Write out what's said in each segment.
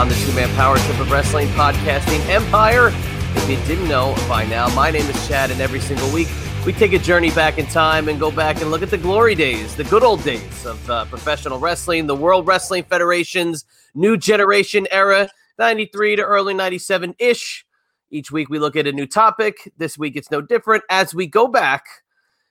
On the Two Man Power Trip of Wrestling Podcasting Empire. If you didn't know by now, my name is Chad, and every single week we take a journey back in time and go back and look at the glory days, the good old days of uh, professional wrestling, the World Wrestling Federation's New Generation era, 93 to early 97 ish. Each week we look at a new topic. This week it's no different as we go back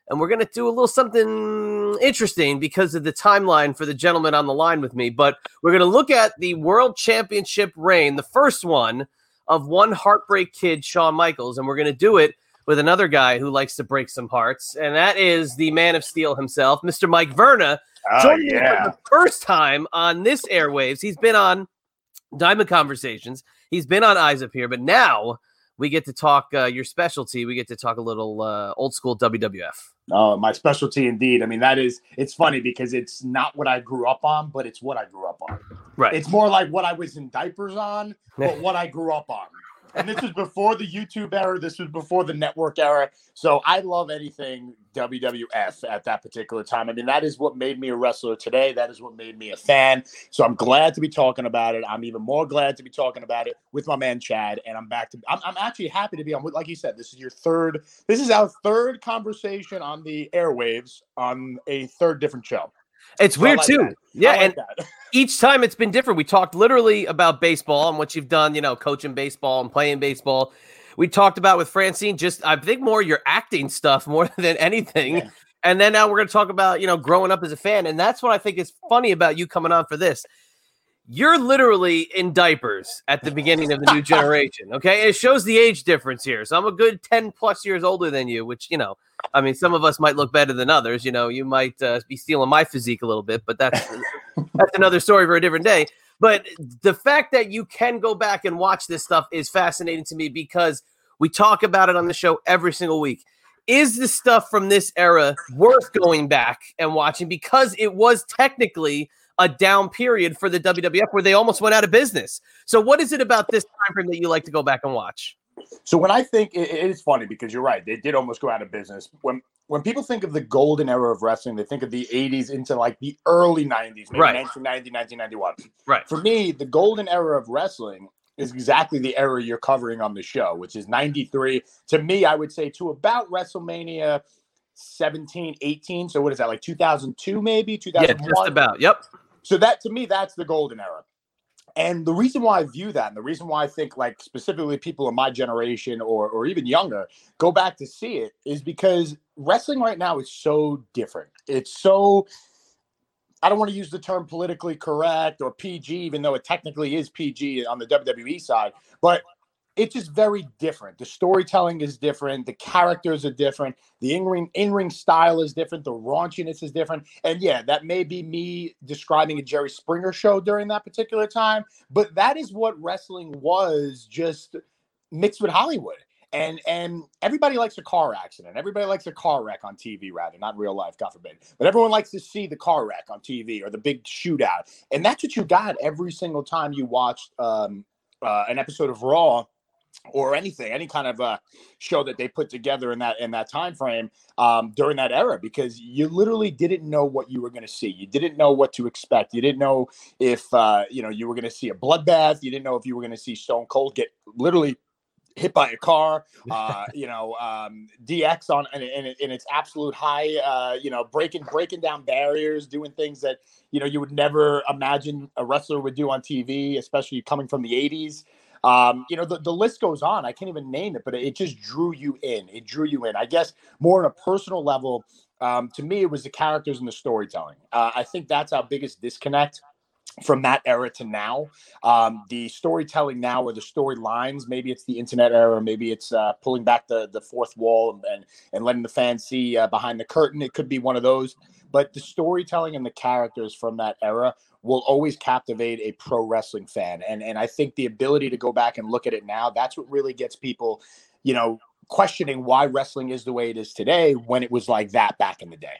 and we're going to do a little something interesting because of the timeline for the gentleman on the line with me. But we're going to look at the World Championship reign, the first one of one heartbreak kid, Shawn Michaels. And we're going to do it with another guy who likes to break some hearts. And that is the man of steel himself, Mr. Mike Verna. Oh, joining yeah. for the first time on this airwaves. He's been on Diamond Conversations. He's been on Eyes Up Here, but now we get to talk uh, your specialty. We get to talk a little uh, old school WWF. Oh, my specialty indeed. I mean, that is, it's funny because it's not what I grew up on, but it's what I grew up on. Right. It's more like what I was in diapers on, but what I grew up on. And this was before the YouTube era. This was before the network era. So I love anything WWF at that particular time. I mean, that is what made me a wrestler today. That is what made me a fan. So I'm glad to be talking about it. I'm even more glad to be talking about it with my man Chad. And I'm back to. I'm, I'm actually happy to be on. Like you said, this is your third. This is our third conversation on the airwaves on a third different show. It's So weird like too. that. Yeah, like and that. each time it's been different. We talked literally about baseball and what you've done, you know, coaching baseball and playing baseball. We talked about with Francine just I think more your acting stuff more than anything. Yeah. And then now we're going to talk about, you know, growing up as a fan. And that's what I think is funny about you coming on for this. You're literally in diapers at the beginning of the new generation. Okay. It shows the age difference here. So I'm a good 10 plus years older than you, which, you know, I mean, some of us might look better than others. You know, you might uh, be stealing my physique a little bit, but that's that's another story for a different day. But the fact that you can go back and watch this stuff is fascinating to me because we talk about it on the show every single week. Is the stuff from this era worth going back and watching because it was technically a down period for the WWF where they almost went out of business? So, what is it about this time frame that you like to go back and watch? So when I think it, it is funny because you're right, they did almost go out of business. When when people think of the golden era of wrestling, they think of the 80s into like the early 90s, maybe Right. 1990, 1991. Right. For me, the golden era of wrestling is exactly the era you're covering on the show, which is 93. To me, I would say to about WrestleMania 17, 18. So what is that, like 2002 maybe? Yeah, 2001? just about. Yep. So that to me, that's the golden era. And the reason why I view that, and the reason why I think like specifically people in my generation or or even younger go back to see it is because wrestling right now is so different. It's so I don't want to use the term politically correct or PG, even though it technically is PG on the WWE side, but it's just very different. The storytelling is different. The characters are different. The in-ring in-ring style is different. The raunchiness is different. And yeah, that may be me describing a Jerry Springer show during that particular time, but that is what wrestling was just mixed with Hollywood. And and everybody likes a car accident. Everybody likes a car wreck on TV, rather not real life, God forbid. But everyone likes to see the car wreck on TV or the big shootout, and that's what you got every single time you watched um, uh, an episode of Raw or anything, any kind of a show that they put together in that in that time frame um, during that era, because you literally didn't know what you were going to see. You didn't know what to expect. You didn't know if uh, you know you were going to see a bloodbath. You didn't know if you were going to see Stone Cold get literally hit by a car. Uh, you know, um, DX on in, in, in its absolute high. Uh, you know, breaking breaking down barriers, doing things that you know you would never imagine a wrestler would do on TV, especially coming from the '80s. Um, you know, the, the list goes on. I can't even name it, but it just drew you in. It drew you in. I guess more on a personal level, um, to me, it was the characters and the storytelling. Uh, I think that's our biggest disconnect from that era to now. Um, the storytelling now, or the storylines, maybe it's the internet era, maybe it's uh, pulling back the the fourth wall and and letting the fans see uh, behind the curtain. It could be one of those, but the storytelling and the characters from that era will always captivate a pro wrestling fan. And and I think the ability to go back and look at it now, that's what really gets people, you know, questioning why wrestling is the way it is today when it was like that back in the day.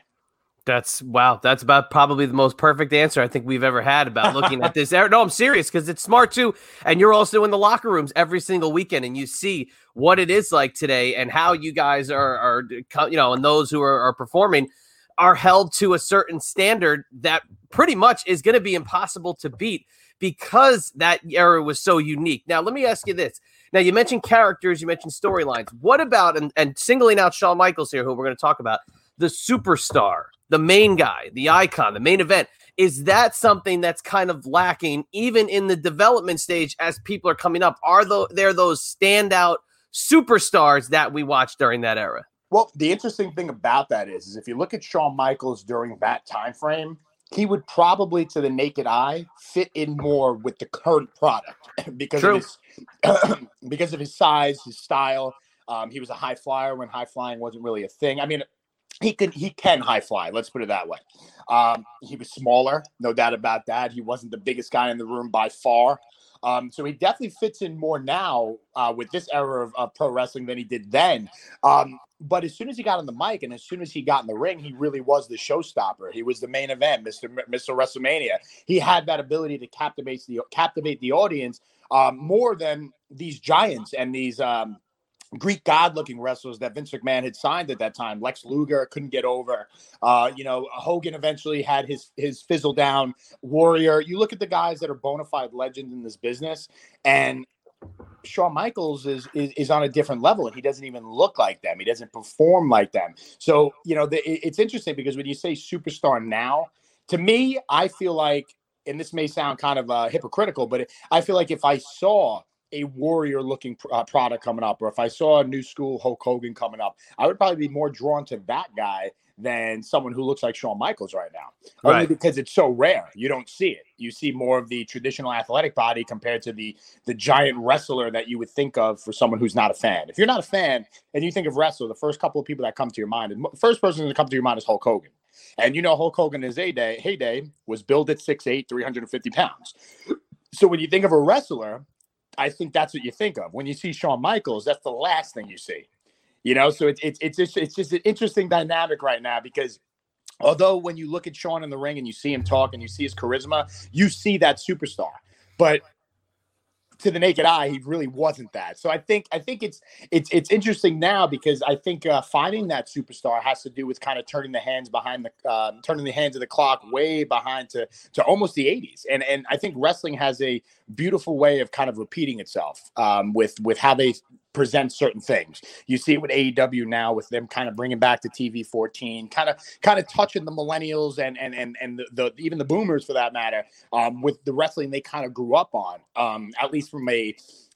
That's wow. That's about probably the most perfect answer I think we've ever had about looking at this. No, I'm serious because it's smart too. And you're also in the locker rooms every single weekend, and you see what it is like today and how you guys are, are you know, and those who are, are performing are held to a certain standard that pretty much is going to be impossible to beat because that era was so unique. Now, let me ask you this. Now, you mentioned characters, you mentioned storylines. What about, and, and singling out Shawn Michaels here, who we're going to talk about, the superstar, the main guy, the icon, the main event? Is that something that's kind of lacking even in the development stage as people are coming up? Are there those standout superstars that we watched during that era? Well, the interesting thing about that is, is if you look at Shawn Michaels during that time frame, he would probably, to the naked eye, fit in more with the current product because True. of his because of his size, his style. Um, he was a high flyer when high flying wasn't really a thing. I mean, he can he can high fly. Let's put it that way. Um, he was smaller, no doubt about that. He wasn't the biggest guy in the room by far. Um, so he definitely fits in more now uh, with this era of, of, pro wrestling than he did then. Um, but as soon as he got on the mic and as soon as he got in the ring, he really was the showstopper. He was the main event, Mr. Mr. WrestleMania. He had that ability to captivate the captivate the audience um, more than these giants and these um, Greek god looking wrestlers that Vince McMahon had signed at that time. Lex Luger couldn't get over. Uh, you know, Hogan eventually had his his fizzle down. Warrior. You look at the guys that are bona fide legends in this business, and Shawn Michaels is, is, is on a different level, and he doesn't even look like them. He doesn't perform like them. So you know, the, it's interesting because when you say superstar now, to me, I feel like, and this may sound kind of uh, hypocritical, but I feel like if I saw a warrior looking uh, product coming up, or if I saw a new school Hulk Hogan coming up, I would probably be more drawn to that guy than someone who looks like Shawn Michaels right now. Right. Only because it's so rare. You don't see it. You see more of the traditional athletic body compared to the the giant wrestler that you would think of for someone who's not a fan. If you're not a fan and you think of wrestler, the first couple of people that come to your mind, the first person to come to your mind is Hulk Hogan. And you know Hulk Hogan in his heyday, heyday was billed at 6'8", 350 pounds. So when you think of a wrestler, I think that's what you think of when you see Shawn Michaels. That's the last thing you see, you know. So it's it's it's just it's just an interesting dynamic right now because although when you look at Shawn in the ring and you see him talk and you see his charisma, you see that superstar. But to the naked eye, he really wasn't that. So I think I think it's it's it's interesting now because I think uh, finding that superstar has to do with kind of turning the hands behind the uh, turning the hands of the clock way behind to to almost the 80s. And and I think wrestling has a beautiful way of kind of repeating itself um, with with how they present certain things. You see it with AEW now with them kind of bringing back the TV 14, kind of kind of touching the millennials and and and and the, the even the boomers for that matter um, with the wrestling they kind of grew up on, um, at least from a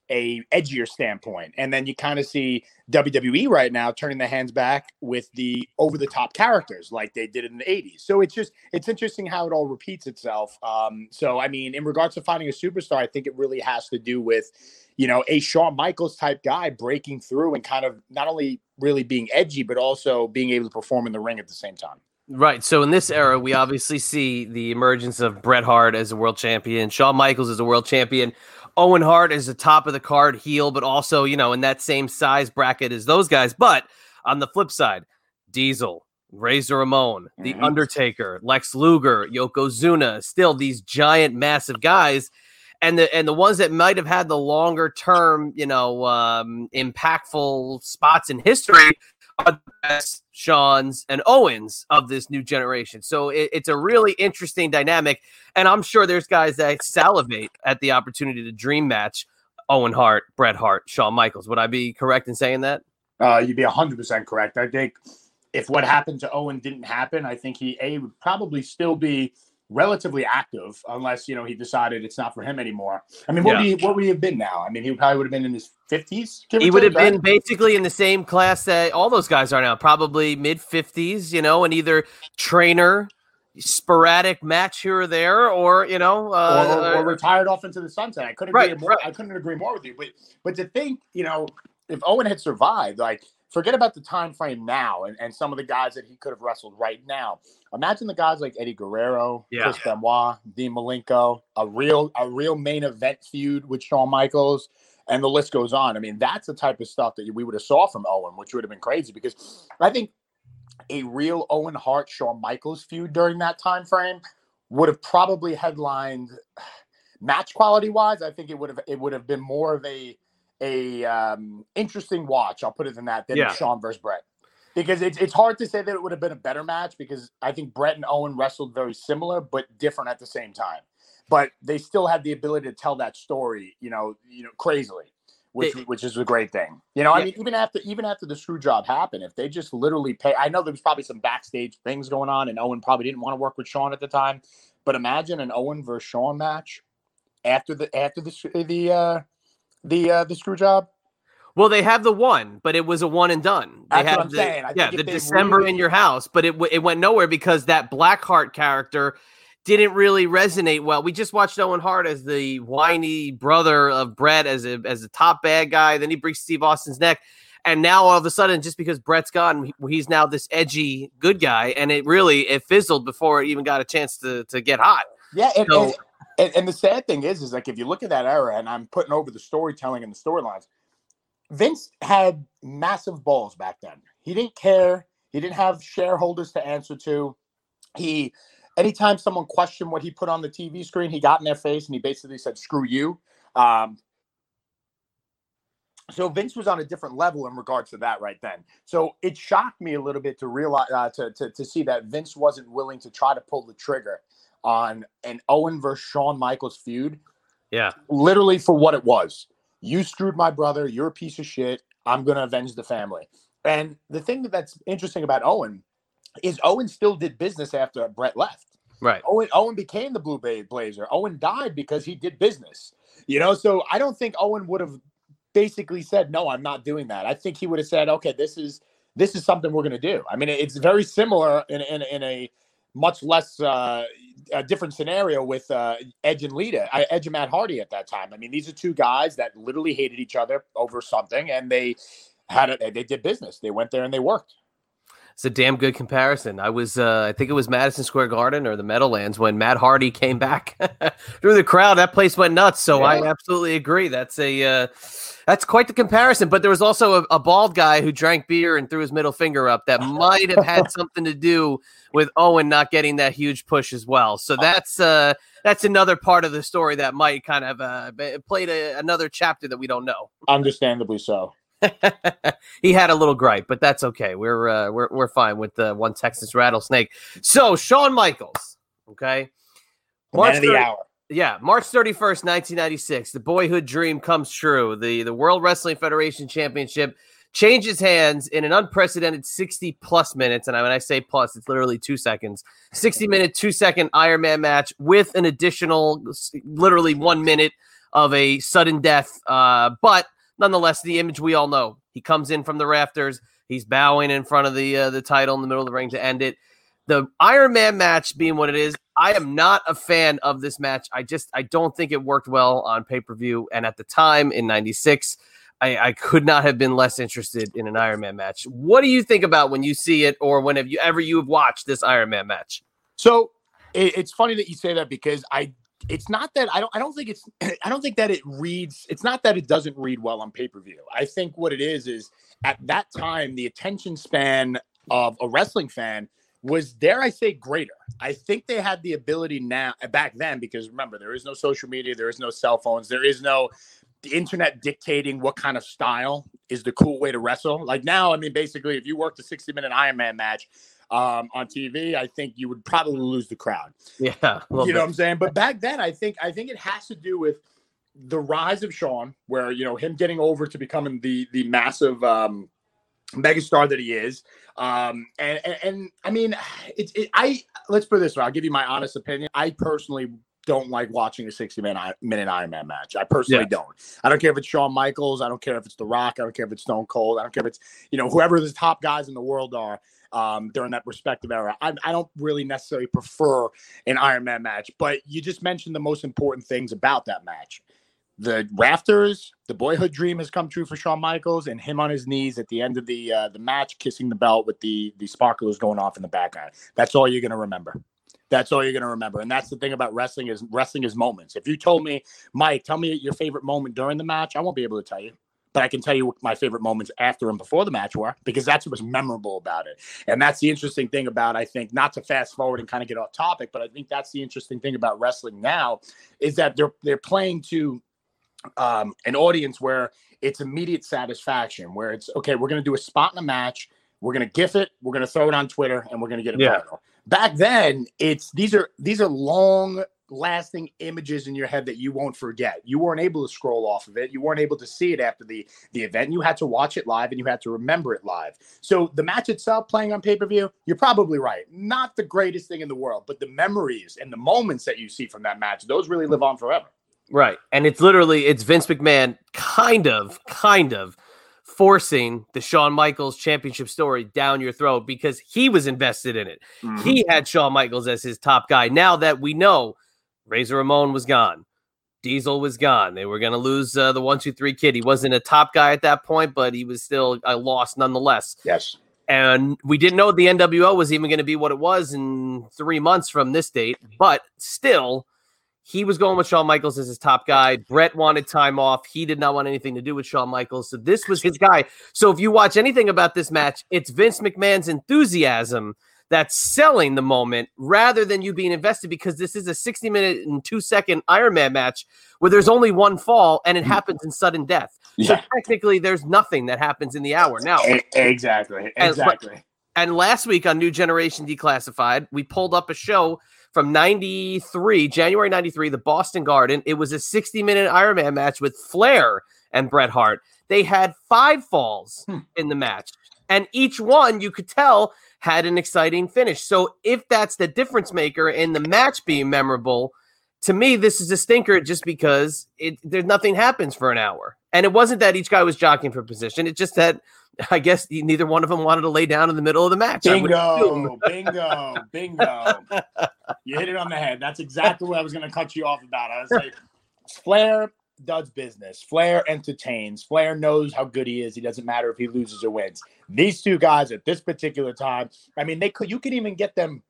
a edgier standpoint. And then you kind of see WWE right now turning the hands back with the over the top characters like they did in the 80s. So it's just it's interesting how it all repeats itself. Um, so I mean, in regards to finding a superstar, I think it really has to do with you know, a Shawn Michaels type guy breaking through and kind of not only really being edgy, but also being able to perform in the ring at the same time. Right. So in this era, we obviously see the emergence of Bret Hart as a world champion, Shawn Michaels as a world champion, Owen Hart is the top of the card heel, but also, you know, in that same size bracket as those guys. But on the flip side, Diesel, Razor Ramon, The mm-hmm. Undertaker, Lex Luger, Yokozuna, still these giant, massive guys and the and the ones that might have had the longer term, you know, um, impactful spots in history are the best Shawns and Owens of this new generation. So it, it's a really interesting dynamic, and I'm sure there's guys that salivate at the opportunity to dream match Owen Hart, Bret Hart, Shawn Michaels. Would I be correct in saying that? Uh, you'd be 100% correct. I think if what happened to Owen didn't happen, I think he a would probably still be relatively active, unless you know he decided it's not for him anymore. I mean, what yeah. would he what would he have been now? I mean, he probably would have been in his fifties. He would have been basically in the same class that all those guys are now, probably mid fifties. You know, and either trainer, sporadic match here or there, or you know, uh, or, or, or, retired off into the sunset. I couldn't right, agree more. Right. I couldn't agree more with you. But but to think, you know, if Owen had survived, like forget about the time frame now and, and some of the guys that he could have wrestled right now. Imagine the guys like Eddie Guerrero, yeah. Chris Benoit, Dean Malenko, a real a real main event feud with Shawn Michaels, and the list goes on. I mean, that's the type of stuff that we would have saw from Owen, which would have been crazy because I think a real Owen Hart Shawn Michaels feud during that time frame would have probably headlined match quality wise. I think it would have it would have been more of a a um, interesting watch. I'll put it in that than Yeah. Shawn versus Bret. Because it's, it's hard to say that it would have been a better match because I think Bret and Owen wrestled very similar but different at the same time. But they still had the ability to tell that story, you know, you know, crazily, which which is a great thing. You know, I mean, even after even after the screw job happened, if they just literally pay, I know there was probably some backstage things going on, and Owen probably didn't want to work with Shawn at the time. But imagine an Owen versus Shawn match after the after the the uh, the uh, the screw job. Well, they have the one, but it was a one and done. They That's what had I'm the, saying. I yeah, the December really- in your house, but it w- it went nowhere because that Blackheart character didn't really resonate well. We just watched Owen Hart as the whiny brother of Bret as a as a top bad guy. Then he breaks Steve Austin's neck, and now all of a sudden, just because Bret's gone, he's now this edgy good guy, and it really it fizzled before it even got a chance to to get hot. Yeah, and, So- and, and the sad thing is, is like if you look at that era, and I'm putting over the storytelling and the storylines, Vince had massive balls back then. He didn't care. He didn't have shareholders to answer to. He, anytime someone questioned what he put on the TV screen, he got in their face and he basically said, "Screw you." Um, so Vince was on a different level in regards to that right then. So it shocked me a little bit to realize uh, to, to to see that Vince wasn't willing to try to pull the trigger on an Owen versus Shawn Michaels feud, Yeah, literally for what it was. You screwed my brother. You're a piece of shit. I'm gonna avenge the family. And the thing that's interesting about Owen is Owen still did business after Bret left. right. Owen Owen became the Blue Bay Blazer. Owen died because he did business. You know, so I don't think Owen would have basically said, "No, I'm not doing that." I think he would have said, "Okay, this is this is something we're going to do." I mean, it's very similar in in, in a much less uh, a different scenario with uh, Edge and Lita, I, Edge and Matt Hardy at that time. I mean, these are two guys that literally hated each other over something, and they had it. They did business. They went there and they worked. It's a damn good comparison. I was, uh, I think it was Madison Square Garden or the Meadowlands when Matt Hardy came back through the crowd. That place went nuts. So I absolutely agree. That's a, uh, that's quite the comparison. But there was also a, a bald guy who drank beer and threw his middle finger up. That might have had something to do with Owen not getting that huge push as well. So that's, uh, that's another part of the story that might kind of uh, played a, another chapter that we don't know. Understandably so. he had a little gripe, but that's okay. We're uh, we're we're fine with the one Texas rattlesnake. So Shawn Michaels, okay, The man of the 30 hour. Yeah, March thirty first, nineteen ninety six. The boyhood dream comes true. The the World Wrestling Federation Championship changes hands in an unprecedented sixty plus minutes, and when I say plus, it's literally two seconds. Sixty minute, two second Iron Man match with an additional, literally one minute of a sudden death. Uh, but nonetheless, the image we all know. He comes in from the rafters. He's bowing in front of the uh, the title in the middle of the ring to end it. The Iron Man match being what it is, I am not a fan of this match. I just I don't think it worked well on pay per view. And at the time in '96, I, I could not have been less interested in an Iron Man match. What do you think about when you see it, or whenever you ever you have watched this Iron Man match? So it, it's funny that you say that because I it's not that I don't I don't think it's I don't think that it reads it's not that it doesn't read well on pay-per-view. I think what it is is at that time the attention span of a wrestling fan was dare I say greater. I think they had the ability now back then because remember there is no social media, there is no cell phones, there is no the internet dictating what kind of style is the cool way to wrestle. Like now, I mean, basically, if you worked a 60 minute Iron Man match um, on TV, I think you would probably lose the crowd Yeah, you know bit. what I'm saying? But back then, I think I think it has to do with the rise of Shawn, where you know him getting over to becoming the the massive um, megastar that he is. Um, and, and and I mean, it's it, I let's put it this way. I'll give you my honest opinion. I personally don't like watching a 60 minute minute Iron Man match. I personally Yeah. don't. I don't care if it's Shawn Michaels. I don't care if it's The Rock. I don't care if it's Stone Cold. I don't care if it's you know whoever the top guys in the world are. um, during that respective era. I, I don't really necessarily prefer an Iron Man match, but you just mentioned the most important things about that match. The rafters, the boyhood dream has come true for Shawn Michaels, and him on his knees at the end of the uh, the match, kissing the belt with the the sparklers going off in the background. That's all you're gonna remember. That's all you're to remember. And that's the thing about wrestling is wrestling is moments. If you told me, Mike, tell me your favorite moment during the match, I won't be able to tell you. But I can tell you what my favorite moments after and before the match were because that's what's memorable about it. And that's the interesting thing about, I think, not to fast forward and kind of get off topic, but I think that's the interesting thing about wrestling now is that they're they're playing to um, an audience where it's immediate satisfaction, where it's okay, we're going to do a spot in a match, we're going to gif it, we're going to throw it on Twitter, and we're going to get it Yeah. Back then, it's these are these are long lasting images in your head that you won't forget. You weren't able to scroll off of it. You weren't able to see it after the the event. You had to watch it live and you had to remember it live. So the match itself playing on pay-per-view, you're probably right. Not the greatest thing in the world, but the memories and the moments that you see from that match, those really live on forever. Right. And it's literally it's Vince McMahon kind of kind of forcing the Shawn Michaels championship story down your throat because he was invested in it. He had Shawn Michaels as his top guy. Now that we know Razor Ramon was gone, Diesel was gone. They were going to lose uh, the one, two, three kid. He wasn't a top guy at that point, but he was still a loss nonetheless. Yes. And we didn't know the NWO was even going to be what it was in three months from this date, but still, he was going with Shawn Michaels as his top guy. Brett wanted time off. He did not want anything to do with Shawn Michaels. So this was his guy. So if you watch anything about this match, it's Vince McMahon's enthusiasm that's selling the moment rather than you being invested because this is a 60 minute and two second Iron Man match where there's only one fall and it mm. happens in sudden death. So technically, there's nothing that happens in the hour. Now, E- Exactly. And- Exactly. and last week on New Generation Declassified, we pulled up a show from 93, January 93, the Boston Garden. It was a 60 minute Iron Man match with Flair and Bret Hart. They had five falls Hmm. in the match, and each one you could tell had an exciting finish. So, if that's the difference maker in the match being memorable, to me, this is a stinker just because it there's nothing happens for an hour. And it wasn't that each guy was jockeying for position. It's just that I guess neither one of them wanted to lay down in the middle of the match. I would assume. Bingo, bingo, bingo. You hit it on the head. That's exactly what I was going to cut you off about. I was like, Flair does business. Flair entertains. Flair knows how good he is. He doesn't matter if he loses or wins. These two guys at this particular time, I mean, they could. You could even get them.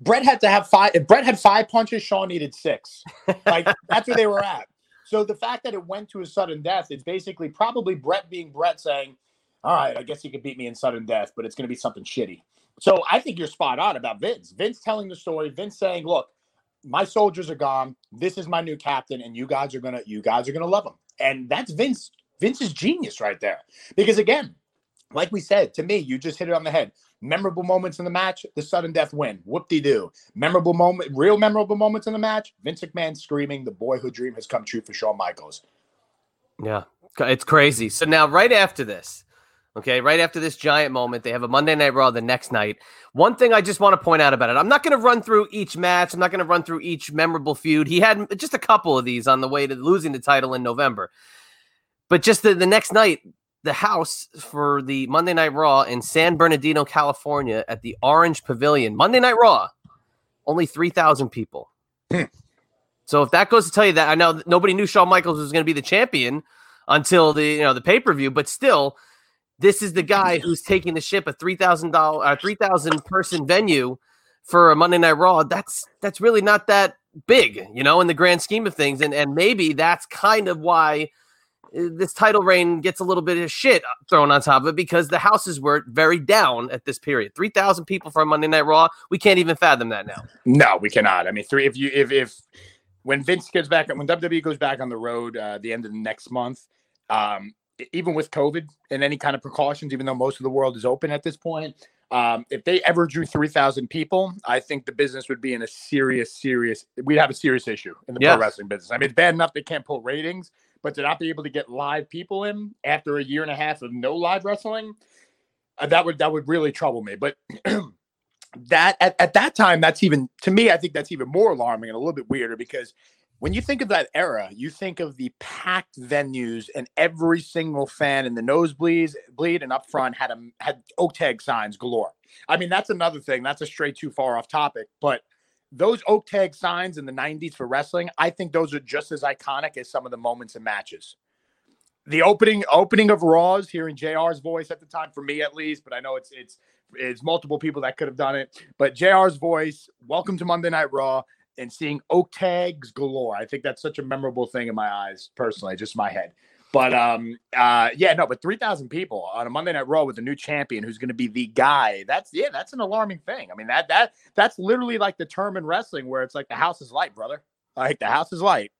Bret had to have five. If Bret had five punches, Shawn needed six. Like that's where they were at. So the fact that it went to a sudden death is basically probably Bret being Bret saying, "All right, I guess you could beat me in sudden death, but it's going to be something shitty." So I think you're spot on about Vince. Vince telling the story. Vince saying, "Look, my soldiers are gone. This is my new captain, and you guys are gonna, you guys are gonna love him." And that's Vince. Vince's genius right there. Because again, like we said, to me, you just hit it on the head. Memorable moments in the match, the sudden death win. Whoop de doo. Memorable moment, real memorable moments in the match. Vince McMahon screaming, "The boyhood dream has come true for Shawn Michaels." Yeah, it's crazy. So now, right after this, okay, right after this giant moment, they have a Monday Night Raw the next night. One thing I just want to point out about it I'm not going to run through each match, I'm not going to run through each memorable feud. He had just a couple of these on the way to losing the title in November. But just the, the next night, the house for the Monday Night Raw in San Bernardino, California at the Orange Pavilion, Monday Night Raw, only 3,000 people. Hmm. So if that goes to tell you that, I know nobody knew Shawn Michaels was going to be the champion until the you know the pay per view, but still, this is the guy who's taking the ship a three thousand dollar, three thousand person venue for a Monday Night Raw. That's that's really not that big, you know, in the grand scheme of things, and and maybe that's kind of why uh, this title reign gets a little bit of shit thrown on top of it because the houses were very down at this period. Three thousand people for a Monday Night Raw. We can't even fathom that now. No, we cannot. I mean, three. If you if if when Vince gets back, when WWE goes back on the road uh, the end of the next month, um, even with COVID and any kind of precautions, even though most of the world is open at this point, um, if they ever drew three thousand people, I think the business would be in a serious, serious. We'd have a serious issue in the Yeah. pro wrestling business. I mean, it's bad enough they can't pull ratings, but to not be able to get live people in after a year and a half of no live wrestling, uh, that would that would really trouble me. But that at, at that time, that's even to me, I think that's even more alarming and a little bit weirder because when you think of that era, you think of the packed venues and every single fan in the nosebleeds bleed and up front had a had oak tag signs galore. I mean, that's another thing. That's a straight too far off topic, but those oak tag signs in the 90s for wrestling, I think those are just as iconic as some of the moments in matches. The opening opening of Raws, hearing JR's voice at the time, for me at least, but I know it's it's it's multiple people that could have done it. But JR's voice, welcome to Monday Night Raw, and seeing oak tags galore. I think that's such a memorable thing in my eyes, personally, just my head. But um, uh, yeah, no, but three thousand people on a Monday Night Raw with a new champion who's going to be the guy. That's yeah, that's an alarming thing. I mean that that that's literally like the term in wrestling where it's like the house is light, brother. Like the house is light.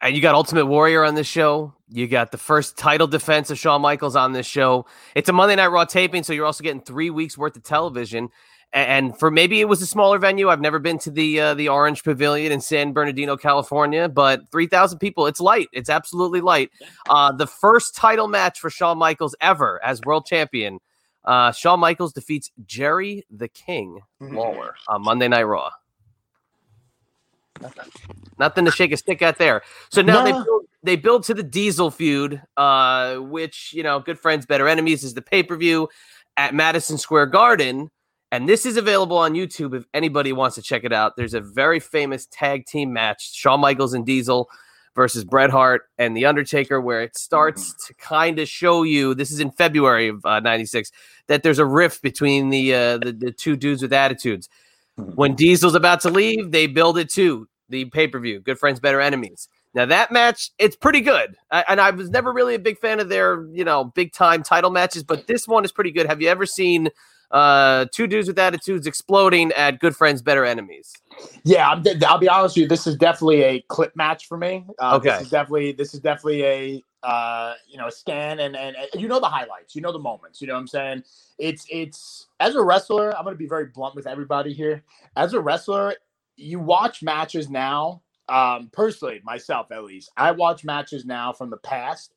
And you got Ultimate Warrior on this show. You got the first title defense of Shawn Michaels on this show. It's a Monday Night Raw taping, so you're also getting three weeks worth of television. And for maybe it was a smaller venue. I've never been to the uh, the Orange Pavilion in San Bernardino, California, but three thousand people. It's light. It's absolutely light. Uh, the first title match for Shawn Michaels ever as world champion. Uh, Shawn Michaels defeats Jerry the King Lawler on Monday Night Raw. Nothing Nothing to shake a stick at there. So now they build, they build to the Diesel feud, uh, which you know, good friends, better enemies is the pay per view at Madison Square Garden, and this is available on YouTube if anybody wants to check it out. There's a very famous tag team match: Shawn Michaels and Diesel versus Bret Hart and The Undertaker, where it starts mm-hmm. to kind of show you. This is in February of uh, '96 that there's a rift between the, uh, the the two dudes with attitudes. Mm-hmm. When Diesel's about to leave, they build it to the pay per view. Good friends, better enemies. Now that match, it's pretty good, I, and I was never really a big fan of their, you know, big time title matches, but this one is pretty good. Have you ever seen uh two dudes with attitudes exploding at Good Friends, Better Enemies? Yeah, I'm, I'll be honest with you. This is definitely a clip match for me. Uh, Okay. this is definitely this is definitely a uh, you know a scan and, and and you know the highlights, you know the moments. You know what I'm saying? It's it's as a wrestler. I'm going to be very blunt with everybody here. As a wrestler, you watch matches now. Um, personally, myself at least, I watch matches now from the past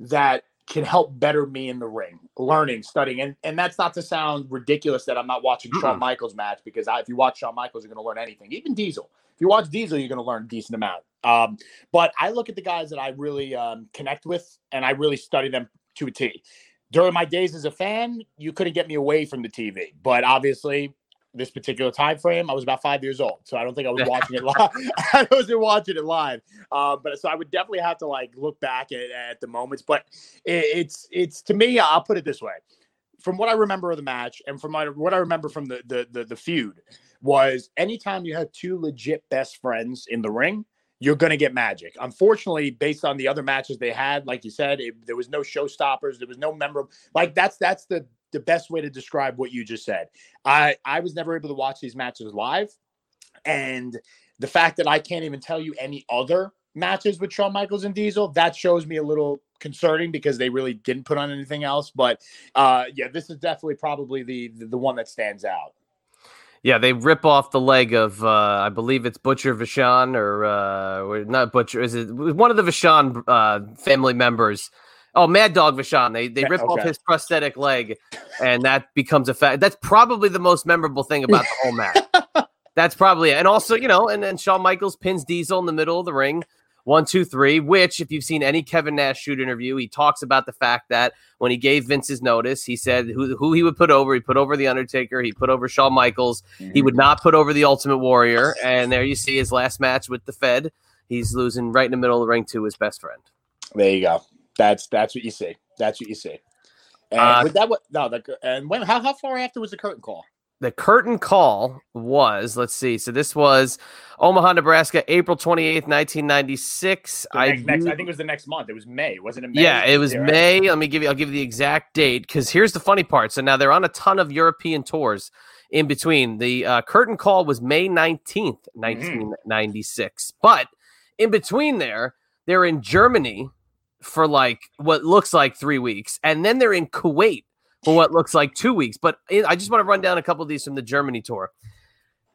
that can help better me in the ring, learning, studying, and and that's not to sound ridiculous that I'm not watching Shawn Michaels match because I, if you watch Shawn Michaels, you're going to learn anything, even Diesel. If you watch Diesel, you're going to learn a decent amount. Um, but I look at the guys that I really um, connect with, and I really study them to a T. During my days as a fan, you couldn't get me away from the TV, but obviously. This particular time frame, I was about five years old, so I don't think I was watching it live. I wasn't watching it live, uh, but so I would definitely have to like look back at, at the moments. But it, it's it's to me, I'll put it this way: from what I remember of the match, and from my, what I remember from the, the the the feud, was anytime you have two legit best friends in the ring, you're going to get magic. Unfortunately, based on the other matches they had, like you said, it, there was no showstoppers. There was no memorable. Like that's that's the the best way to describe what you just said. I I was never able to watch these matches live, and the fact that I can't even tell you any other matches with Shawn Michaels and Diesel that shows me a little concerning because they really didn't put on anything else. But uh, yeah, this is definitely probably the the, the one that stands out. Yeah, they rip off the leg of uh I believe it's Butcher Vachon or uh not Butcher, is it one of the Vachon uh family members? Oh, Mad Dog Vachon. They they rip off his prosthetic leg, and that becomes a fact. That's probably the most memorable thing about the whole match. That's probably it. And also, you know, and then Shawn Michaels pins Diesel in the middle of the ring. One, two, three, which, if you've seen any Kevin Nash shoot interview, he talks about the fact that when he gave Vince his notice, he said who, who he would put over. He put over The Undertaker. He put over Shawn Michaels. He would mm. not put over The Ultimate Warrior. And there you see his last match with the Fed. He's losing right in the middle of the ring to his best friend. There you go. That's that's what you see. That's what you see. And Uh, with that, what no, the, and when how how far after was the curtain call? The curtain call was, let's see. So this was Omaha, Nebraska, April 28th, 1996. I next, I think it was the next month. It was May, wasn't it? May? Yeah, it was Yeah, right? May. Let me give you. I'll give you the exact date because here's the funny part. So now they're on a ton of European tours in between. The uh, curtain call was May nineteenth, Mm-hmm. nineteen ninety six. But in between there, they're in Germany for like what looks like three weeks, and then they're in Kuwait for what looks like two weeks. But I I just want to run down a couple of these from the Germany tour.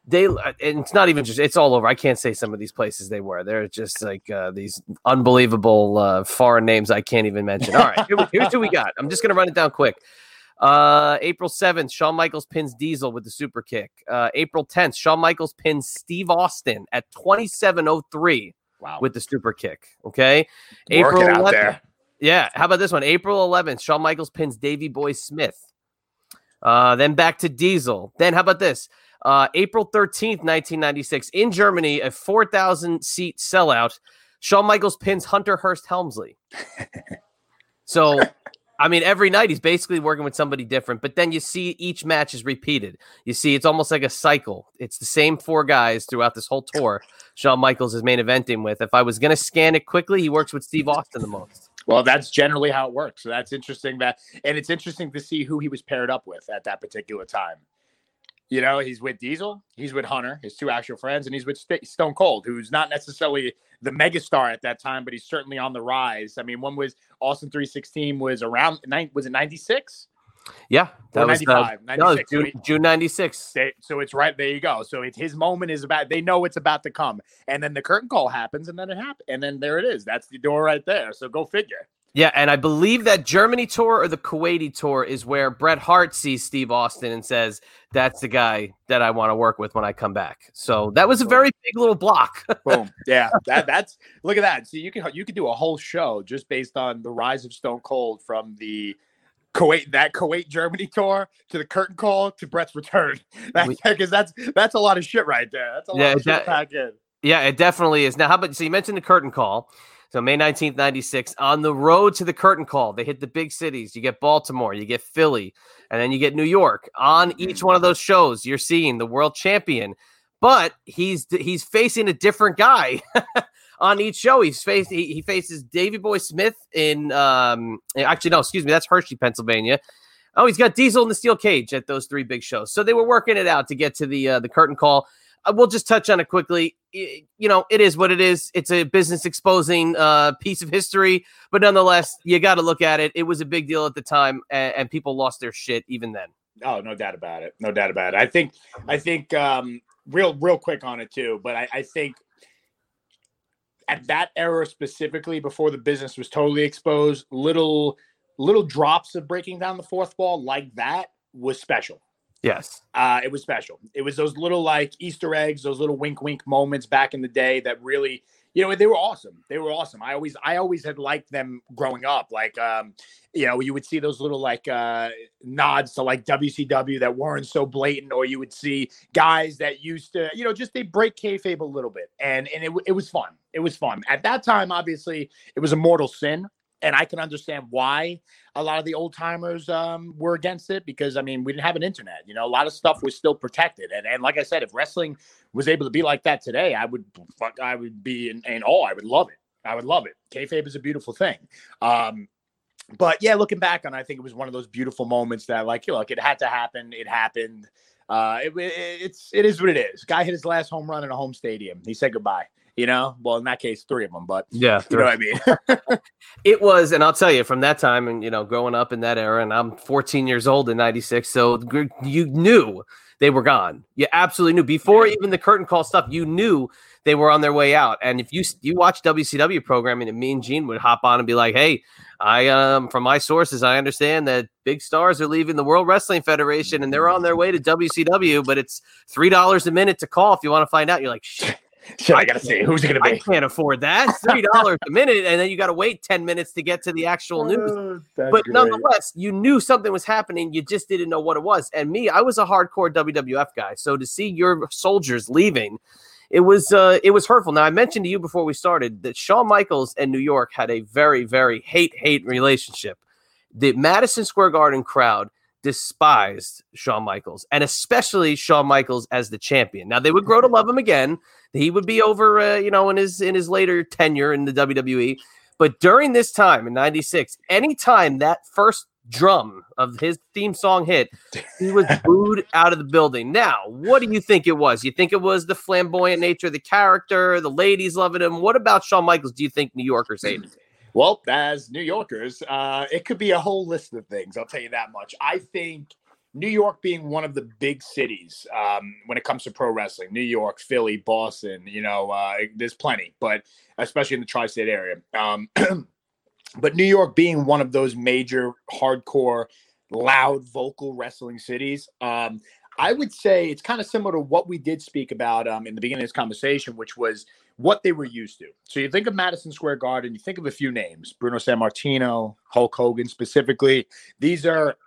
They and it's not even just it's all over. I can't say some of these places they were. They're just like uh, these unbelievable uh, foreign names I can't even mention. All right, here here's who we got. I'm just gonna run it down quick. Uh, April 7th, Shawn Michaels pins Diesel with the super kick. Uh, April 10th, Shawn Michaels pins Steve Austin at 2703 Wow. with the super kick. Okay. Out 11th, there. Yeah. How about this one? April 11th, Shawn Michaels pins Davy Boy Smith. Uh, then back to Diesel. Then how about this? Uh, April 13th, 1996, in Germany, a 4,000 seat sellout. Shawn Michaels pins Hunter Hearst Helmsley. so, I mean, every night he's basically working with somebody different, but then you see each match is repeated. You see, it's almost like a cycle. It's the same four guys throughout this whole tour. Shawn Michaels is main eventing with. If I was going to scan it quickly, he works with Steve Austin the most. Well, that's generally how it works. So that's interesting. That and it's interesting to see who he was paired up with at that particular time. You know, he's with Diesel, he's with Hunter, his two actual friends, and he's with St- Stone Cold, who's not necessarily the megastar at that time, but he's certainly on the rise. I mean, one was Austin 316 was around nine, was it 96? Yeah, that was uh, 95, no, was June, June 96. They, so it's right there. You go. So it's his moment is about. They know it's about to come, and then the curtain call happens, and then it happens, and then there it is. That's the door right there. So go figure. Yeah, and I believe that Germany tour or the Kuwaiti tour is where Bret Hart sees Steve Austin and says, "That's the guy that I want to work with when I come back." So that was a very big little block. Boom. Yeah. That that's look at that. See, you can you could do a whole show just based on the rise of Stone Cold from the Kuwait that Kuwait Germany tour to the curtain call to Bret's return. Because that's that's a lot of shit right there. That's a lot Yeah, of shit that- packed in. yeah, it definitely is. Now, how about so you mentioned the curtain call? So May 19th, 96, on the road to the curtain call, they hit the big cities. You get Baltimore, you get Philly, and then you get New York. On each one of those shows, you're seeing the world champion, but he's he's facing a different guy. on each show, he's faced he, he faces Davy Boy Smith in um actually no, excuse me, that's Hershey, Pennsylvania. Oh, he's got Diesel in the steel cage at those three big shows. So they were working it out to get to the uh, the curtain call. Uh, we'll just touch on it quickly. You know, it is what it is. It's a business exposing uh, piece of history, but nonetheless, you got to look at it. It was a big deal at the time, and, and people lost their shit even then. Oh, no doubt about it. No doubt about it. I think I think um real real quick on it too, but I, I think at that era specifically before the business was totally exposed, little little drops of breaking down the fourth wall like that was special. Yes. Uh, it was special. It was those little like Easter eggs, those little wink wink moments back in the day that really, you know, they were awesome. They were awesome. I always, I always had liked them growing up. Like, um, you know, you would see those little like uh, nods to like WCW that weren't so blatant, or you would see guys that used to, you know, just they break kayfabe a little bit, and and it, it was fun. It was fun at that time. Obviously, it was a mortal sin, and I can understand why a lot of the old timers um, were against it because I mean we didn't have an internet. You know, a lot of stuff was still protected, and and like I said, if wrestling was able to be like that today, I would fuck, I would be in, in awe. I would love it. I would love it. Kayfabe is a beautiful thing. Um, but yeah, looking back on, it, I think it was one of those beautiful moments that, like, you know, look, it had to happen. It happened. Uh, it, it- it's it is what it is. Guy hit his last home run in a home stadium. He said goodbye. You know, well, in that case, three of them, but Yeah. you know what I mean. It was, and I'll tell you, from that time, and you know, growing up in that era, and I'm 14 years old in '96, so you knew they were gone. You absolutely knew before even the curtain call stuff. You knew they were on their way out. And if you you watch WCW programming, and Mean Gene would hop on and be like, "Hey, I um from my sources, I understand that big stars are leaving the World Wrestling Federation, and they're on their way to WCW, but it's three dollars a minute to call if you want to find out." You're like, "Shit." Shit, I gotta see who's it gonna be. I can't afford that. Three dollars a minute, and then you got to wait ten minutes to get to the actual news. Uh, But great. nonetheless, you knew something was happening. You just didn't know what it was. And me, I was a hardcore WWF guy, so to see your soldiers leaving, it was uh, it was hurtful. Now I mentioned to you before we started that Shawn Michaels and New York had a very very hate hate relationship. The Madison Square Garden crowd despised Shawn Michaels, and especially Shawn Michaels as the champion. Now they would grow to love him again. He would be over, uh, you know, in his in his later tenure in the WWE. But during this time in '96, anytime that first drum of his theme song hit, he was booed out of the building. Now, what do you think it was? You think it was the flamboyant nature of the character, the ladies loving him? What about Shawn Michaels? Do you think New Yorkers hated? him? Well, as New Yorkers, uh, it could be a whole list of things. I'll tell you that much. I think New York being one of the big cities um, when it comes to pro wrestling, New York, Philly, Boston, you know, uh, there's plenty, but especially in the tri state area. Um, but New York being one of those major hardcore loud vocal wrestling cities. Um, I would say it's kind of similar to what we did speak about um, in the beginning of this conversation, which was what they were used to. So you think of Madison Square Garden, you think of a few names: Bruno Sammartino, Hulk Hogan, specifically. These are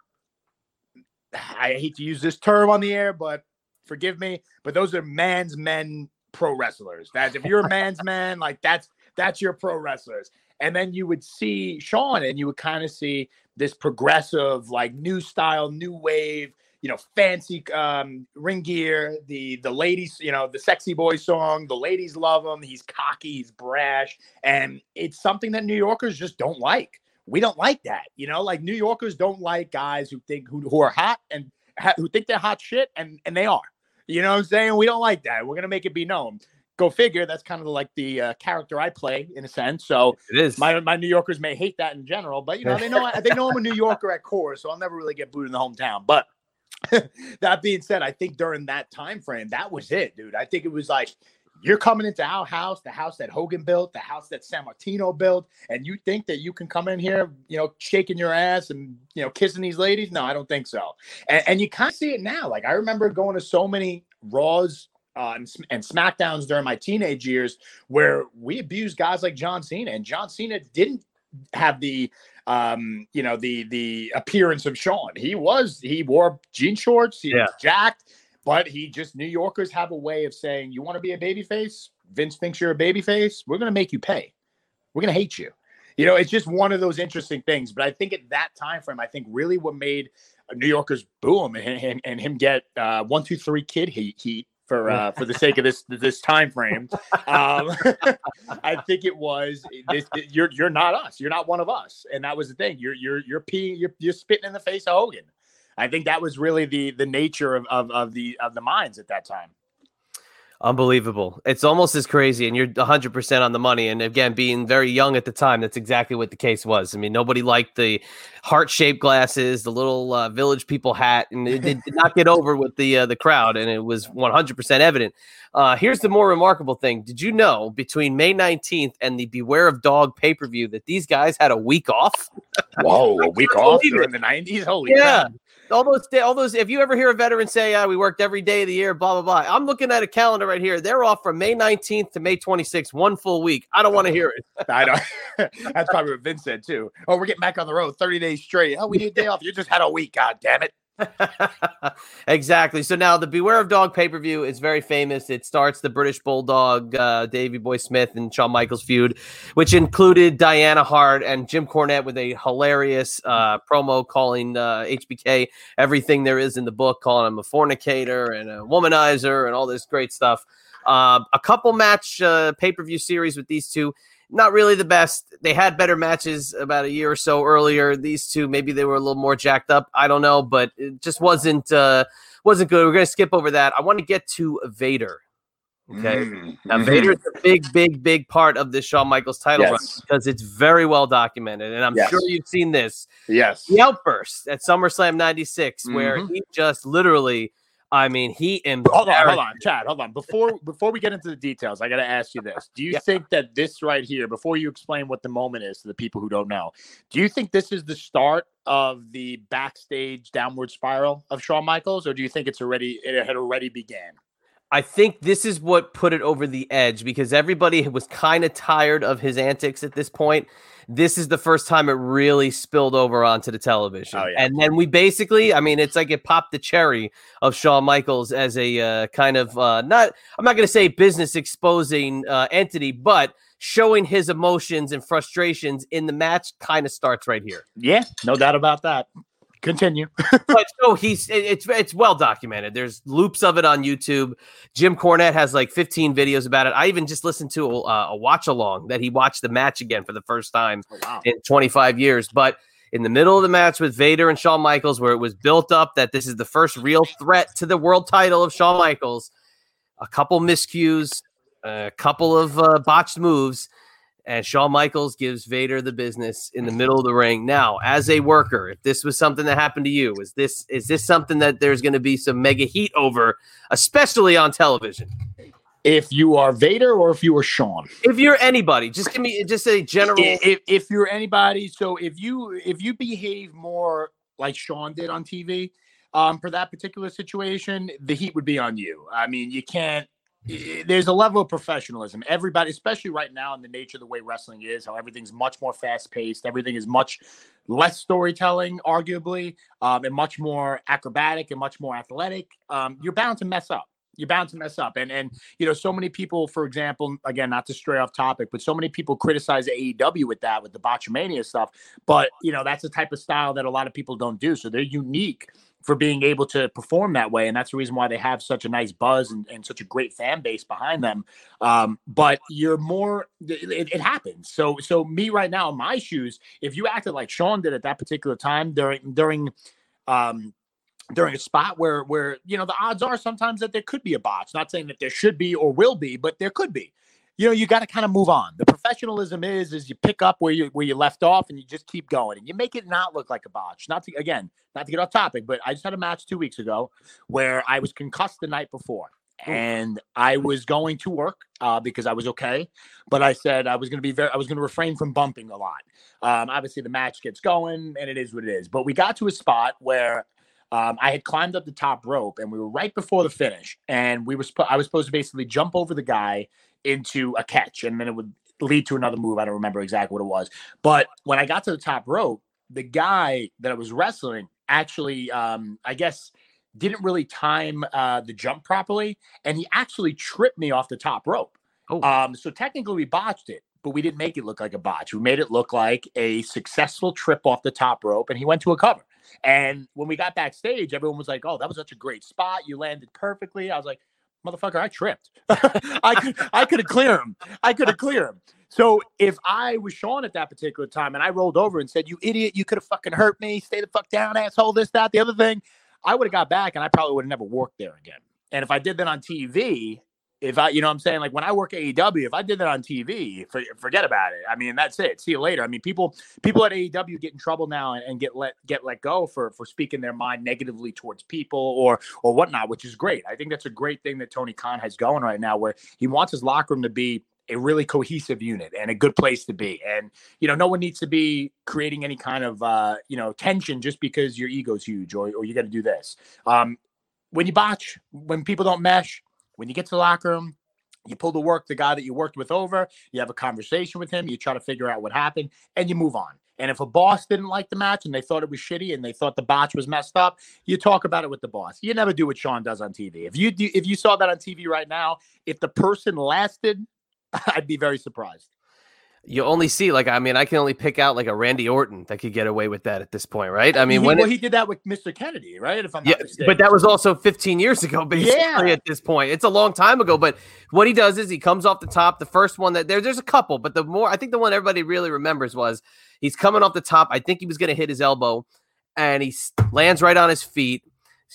I hate to use this term on the air, but forgive me, but those are man's men pro wrestlers. That if you're a man's man, like that's that's your pro wrestlers. And then you would see Shawn, and you would kind of see this progressive, like new style, new wave, you know, fancy um, ring gear. The the ladies, you know, the sexy boy song. The ladies love him. He's cocky. He's brash, and it's something that New Yorkers just don't like we don't like that. You know, like New Yorkers don't like guys who think who, who are hot and ha- who think they're hot shit, and and they are. You know what I'm saying? We don't like that. We're gonna make it be known. Go figure. That's kind of like the uh, character I play in a sense. So it is. My my New Yorkers may hate that in general, but you know they know they know I'm a New Yorker at core, so I'll never really get booed in the hometown. But that being said, I think during that time frame, that was it, dude. I think it was like you're coming into our house, the house that Hogan built, the house that Sammartino built, and you think that you can come in here, you know, shaking your ass and you know kissing these ladies? No, I don't think so. And, and you kind of see it now. Like I remember going to so many Raws uh, and, and SmackDowns during my teenage years where we abused guys like John Cena, and John Cena didn't have the um you know the the appearance of Shawn. He was he wore jean shorts, he yeah. was jacked but he just New Yorkers have a way of saying, "You want to be a baby face? Vince thinks you're a baby face. We're going to make you pay. We're going to hate you." You know, it's just one of those interesting things. But I think at that time frame, I think really what made New Yorkers boom and, and, and him get uh, one, two, three kid heat heat for uh, for the sake of this this time frame. Um, I think it was this, you're you're not us. You're not one of us, and that was the thing. You're you're you're peeing. You're, you're spitting in the face of Hogan. I think that was really the the nature of, of, of the of the minds at that time. Unbelievable. It's almost as crazy, and you're 100% on the money. And again, being very young at the time, that's exactly what the case was. I mean, nobody liked the heart shaped glasses, the little uh, village people hat, and it, it, did not get over with the uh, the crowd, and it was 100% evident. Uh, here's the more remarkable thing Did you know between May 19th and the Beware of Dog pay per view that these guys had a week off? Whoa, a week off during the 90s? Holy yeah. All those all those if you ever hear a veteran say yeah we worked every day of the year blah blah blah i'm looking at a calendar right here. They're off from may 19th to may 26th one full week. I don't want to hear it. I know. That's probably what vince said too. Oh we're getting back on the road 30 days straight. Oh we need a day off. You just had a week god damn it exactly. So now the Beware of Dog pay per view is very famous. It starts the British Bulldog, uh, Davy Boy Smith, and Shawn Michaels feud, which included Diana Hart and Jim Cornette with a hilarious uh, promo calling uh, HBK everything there is in the book, calling him a fornicator and a womanizer and all this great stuff. Uh, a couple match uh, pay per view series with these two not really the best. They had better matches about a year or so earlier. These two, maybe they were a little more jacked up. I don't know, but it just wasn't uh, wasn't good. We're gonna skip over that. I want to get to Vader. Okay, mm-hmm. now Vader's a big, big, big part of this Shawn Michaels title yes. run because it's very well documented, and I'm yes. sure you've seen this. Yes, the outburst at SummerSlam '96, mm-hmm. where he just literally I mean, he hold on, hold on, Chad, hold on. Before before we get into the details, I got to ask you this: Do you yeah. think that this right here, before you explain what the moment is to the people who don't know, do you think this is the start of the backstage downward spiral of Shawn Michaels, or do you think it's already it had already began? I think this is what put it over the edge because everybody was kind of tired of his antics at this point this is the first time it really spilled over onto the television. Oh, yeah. And then we basically, I mean, it's like it popped the cherry of Shawn Michaels as a uh, kind of uh, not, I'm not going to say business exposing uh, entity, but showing his emotions and frustrations in the match kind of starts right here. Yeah, no doubt about that. Continue. but so he's it's it's well documented. There's loops of it on YouTube. Jim Cornette has like 15 videos about it. I even just listened to a, a watch along that he watched the match again for the first time oh, wow. in 25 years. But in the middle of the match with Vader and Shawn Michaels, where it was built up that this is the first real threat to the world title of Shawn Michaels, a couple miscues, a couple of uh, botched moves and Shawn Michaels gives Vader the business in the middle of the ring. Now, as a worker, if this was something that happened to you, is this is this something that there's going to be some mega heat over, especially on television? If you are Vader or if you are Shawn, if you're anybody, just give me just a general. If, if you're anybody, so if you if you behave more like Shawn did on TV um, for that particular situation, the heat would be on you. I mean, you can't. There's a level of professionalism. Everybody, especially right now, in the nature of the way wrestling is, how everything's much more fast paced. Everything is much less storytelling, arguably, um, and much more acrobatic and much more athletic. Um, you're bound to mess up you're bound to mess up. And and you know, so many people, for example, again, not to stray off topic, but so many people criticize AEW with that, with the botchamania stuff. But you know, that's the type of style that a lot of people don't do. So they're unique for being able to perform that way. And that's the reason why they have such a nice buzz and, and such a great fan base behind them. Um, but you're more, it, it, happens. So, so me right now in my shoes, if you acted like Shawn did at that particular time during, during, um, during a spot where where you know the odds are sometimes that there could be a botch not saying that there should be or will be but there could be you know you got to kind of move on the professionalism is is you pick up where you where you left off and you just keep going and you make it not look like a botch not to again not to get off topic but i just had a match two weeks ago where i was concussed the night before and I was going to work uh, because I was okay, but I said I was going to be very, I was going to refrain from bumping a lot. Um, obviously, the match gets going, and it is what it is. But we got to a spot where um, I had climbed up the top rope and we were right before the finish. And we were, sp- I was supposed to basically jump over the guy into a catch and then it would lead to another move. I don't remember exactly what it was. But when I got to the top rope, the guy that I was wrestling actually, um, I guess, didn't really time uh, the jump properly. And he actually tripped me off the top rope. Oh. Um, so technically we botched it, but we didn't make it look like a botch. We made it look like a successful trip off the top rope and he went to a cover. And when we got backstage, everyone was like, "Oh, that was such a great spot. You landed perfectly." I was like, "Motherfucker, I tripped. I could I could have cleared him. I could have cleared him." So if I was Shawn at that particular time and I rolled over and said, "You idiot, you could have fucking hurt me. Stay the fuck down, asshole. This, that, the other thing," I would have got back and I probably would have never worked there again. And if I did that on TV, if I, you know, what I'm saying like when I work at AEW, if I did that on TV, for, forget about it. I mean, that's it. See you later. I mean, people, people at AEW get in trouble now and, and, get let get let go for for speaking their mind negatively towards people or or whatnot, which is great. I think that's a great thing that Tony Khan has going right now, where he wants his locker room to be a really cohesive unit and a good place to be. And you know, no one needs to be creating any kind of uh, you know tension just because your ego's huge or or you got to do this. Um, when you botch, when people don't mesh when you get to the locker room, you pull the work, the guy that you worked with over, you have a conversation with him, you try to figure out what happened, and you move on. And if a boss didn't like the match and they thought it was shitty and they thought the botch was messed up, you talk about it with the boss. You never do what Shawn does on TV. If you do, if you saw that on TV right now, if the person lasted, I'd be very surprised you only see like I mean I can only pick out like a Randy Orton that could get away with that at this point, right? I mean he, when well, it, he did that with Mr. Kennedy, right? If I'm yeah, but that was also 15 years ago, basically. Yeah. At this point, it's a long time ago. But what he does is he comes off the top. The first one that there, there's a couple, but the more I think the one everybody really remembers was he's coming off the top. I think he was going to hit his elbow, and he lands right on his feet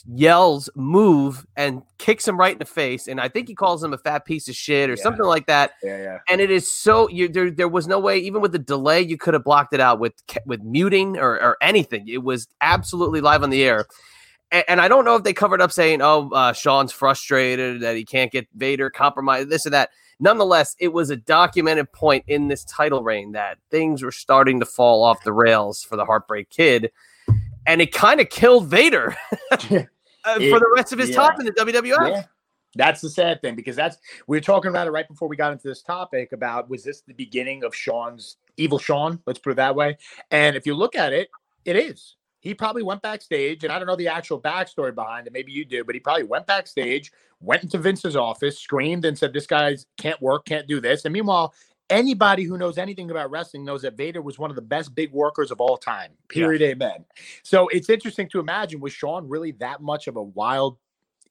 yells move and kicks him right in the face and i think he calls him a fat piece of shit or yeah. something like that. Yeah yeah. And it is so you there, there was no way even with the delay you could have blocked it out with with muting or, or anything. It was absolutely live on the air. And, and i don't know if they covered up saying oh uh, shawn's frustrated that he can't get vader compromised this and that. Nonetheless it was a documented point in this title reign that things were starting to fall off the rails for the heartbreak kid and it kind of killed Vader uh, it, for the rest of his yeah. time in the WWF. Yeah. That's the sad thing because that's we were talking about it right before we got into this topic about was this the beginning of Shawn's evil Shawn? Let's put it that way. And if you look at it, it is. He probably went backstage, and I don't know the actual backstory behind it. Maybe you do, but he probably went backstage, went into Vince's office, screamed, and said, "This guy's can't work, can't do this." And meanwhile, anybody who knows anything about wrestling knows that Vader was one of the best big workers of all time. Period. Yeah. Amen. So it's interesting to imagine was Shawn really that much of a wild,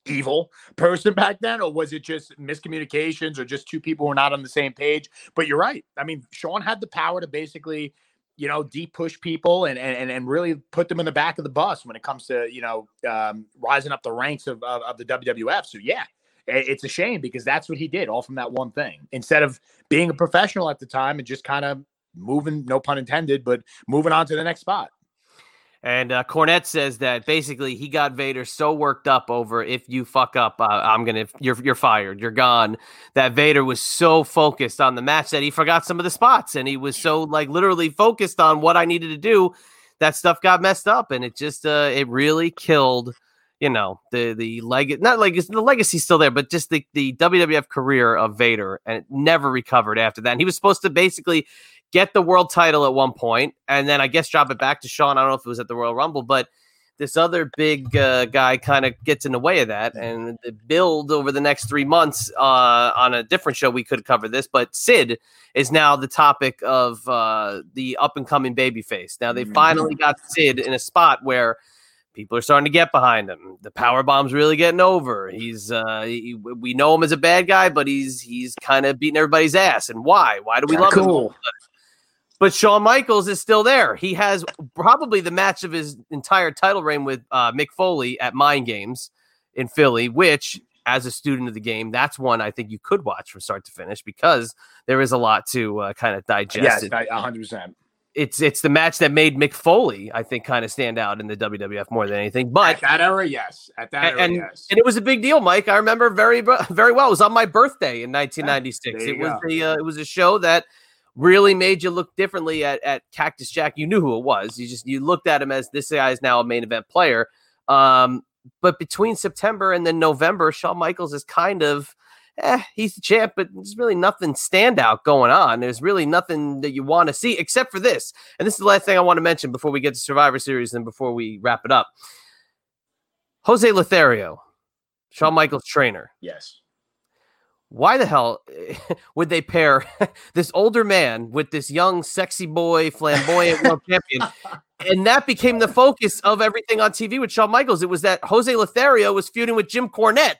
evil person back then, or was it just miscommunications or just two people who were not on the same page? But you're right. I mean, Shawn had the power to basically. You know, deep push people and, and and really put them in the back of the bus when it comes to you know um, rising up the ranks of, of, of the WWF. So yeah, it's a shame because that's what he did all from that one thing instead of being a professional at the time and just kind of moving no pun intended but moving on to the next spot and uh, Cornette says that basically he got Vader so worked up over if you fuck up, uh, I'm gonna you're you're fired, you're gone. That Vader was so focused on the match that he forgot some of the spots, and he was so like literally focused on what I needed to do that stuff got messed up, and it just uh, it really killed you know the the leg not like the legacy's still there, but just the the WWF career of Vader, and it never recovered after that. And he was supposed to basically get the world title at one point, and then I guess drop it back to Shawn. I don't know if it was at the Royal Rumble, but this other big uh, guy kind of gets in the way of that. And the build over the next three months uh, on a different show, we could cover this, but Sid is now the topic of uh, the up and coming babyface. Now they mm-hmm. finally got Sid in a spot where people are starting to get behind him. The power bomb's really getting over. He's uh, he, we know him as a bad guy, but he's he's kind of beating everybody's ass. And why? Why do we yeah, love cool. him? But Shawn Michaels is still there. He has probably the match of his entire title reign with uh, Mick Foley at Mind Games in Philly, which, as a student of the game, that's one I think you could watch from start to finish because there is a lot to uh, kind of digest. Yes, hundred percent. It's it's the match that made Mick Foley, I think, kind of stand out in the WWF more than anything. But at that era, yes, at that era, and, yes, and it was a big deal, Mike. I remember very very well. It was on my birthday in 1996. it was the uh, it was a show that really made you look differently at, at Cactus Jack. You knew who it was. You just you looked at him as this guy is now a main event player. Um, but between September and then November, Shawn Michaels is kind of eh, he's the champ, but there's really nothing standout going on. There's really nothing that you want to see except for this. And this is the last thing I want to mention before we get to Survivor Series and before we wrap it up. Jose Lothario, Shawn Michaels trainer. Yes why the hell would they pair this older man with this young, sexy boy, flamboyant world champion? And that became the focus of everything on TV with Shawn Michaels. It was that Jose Lothario was feuding with Jim Cornette.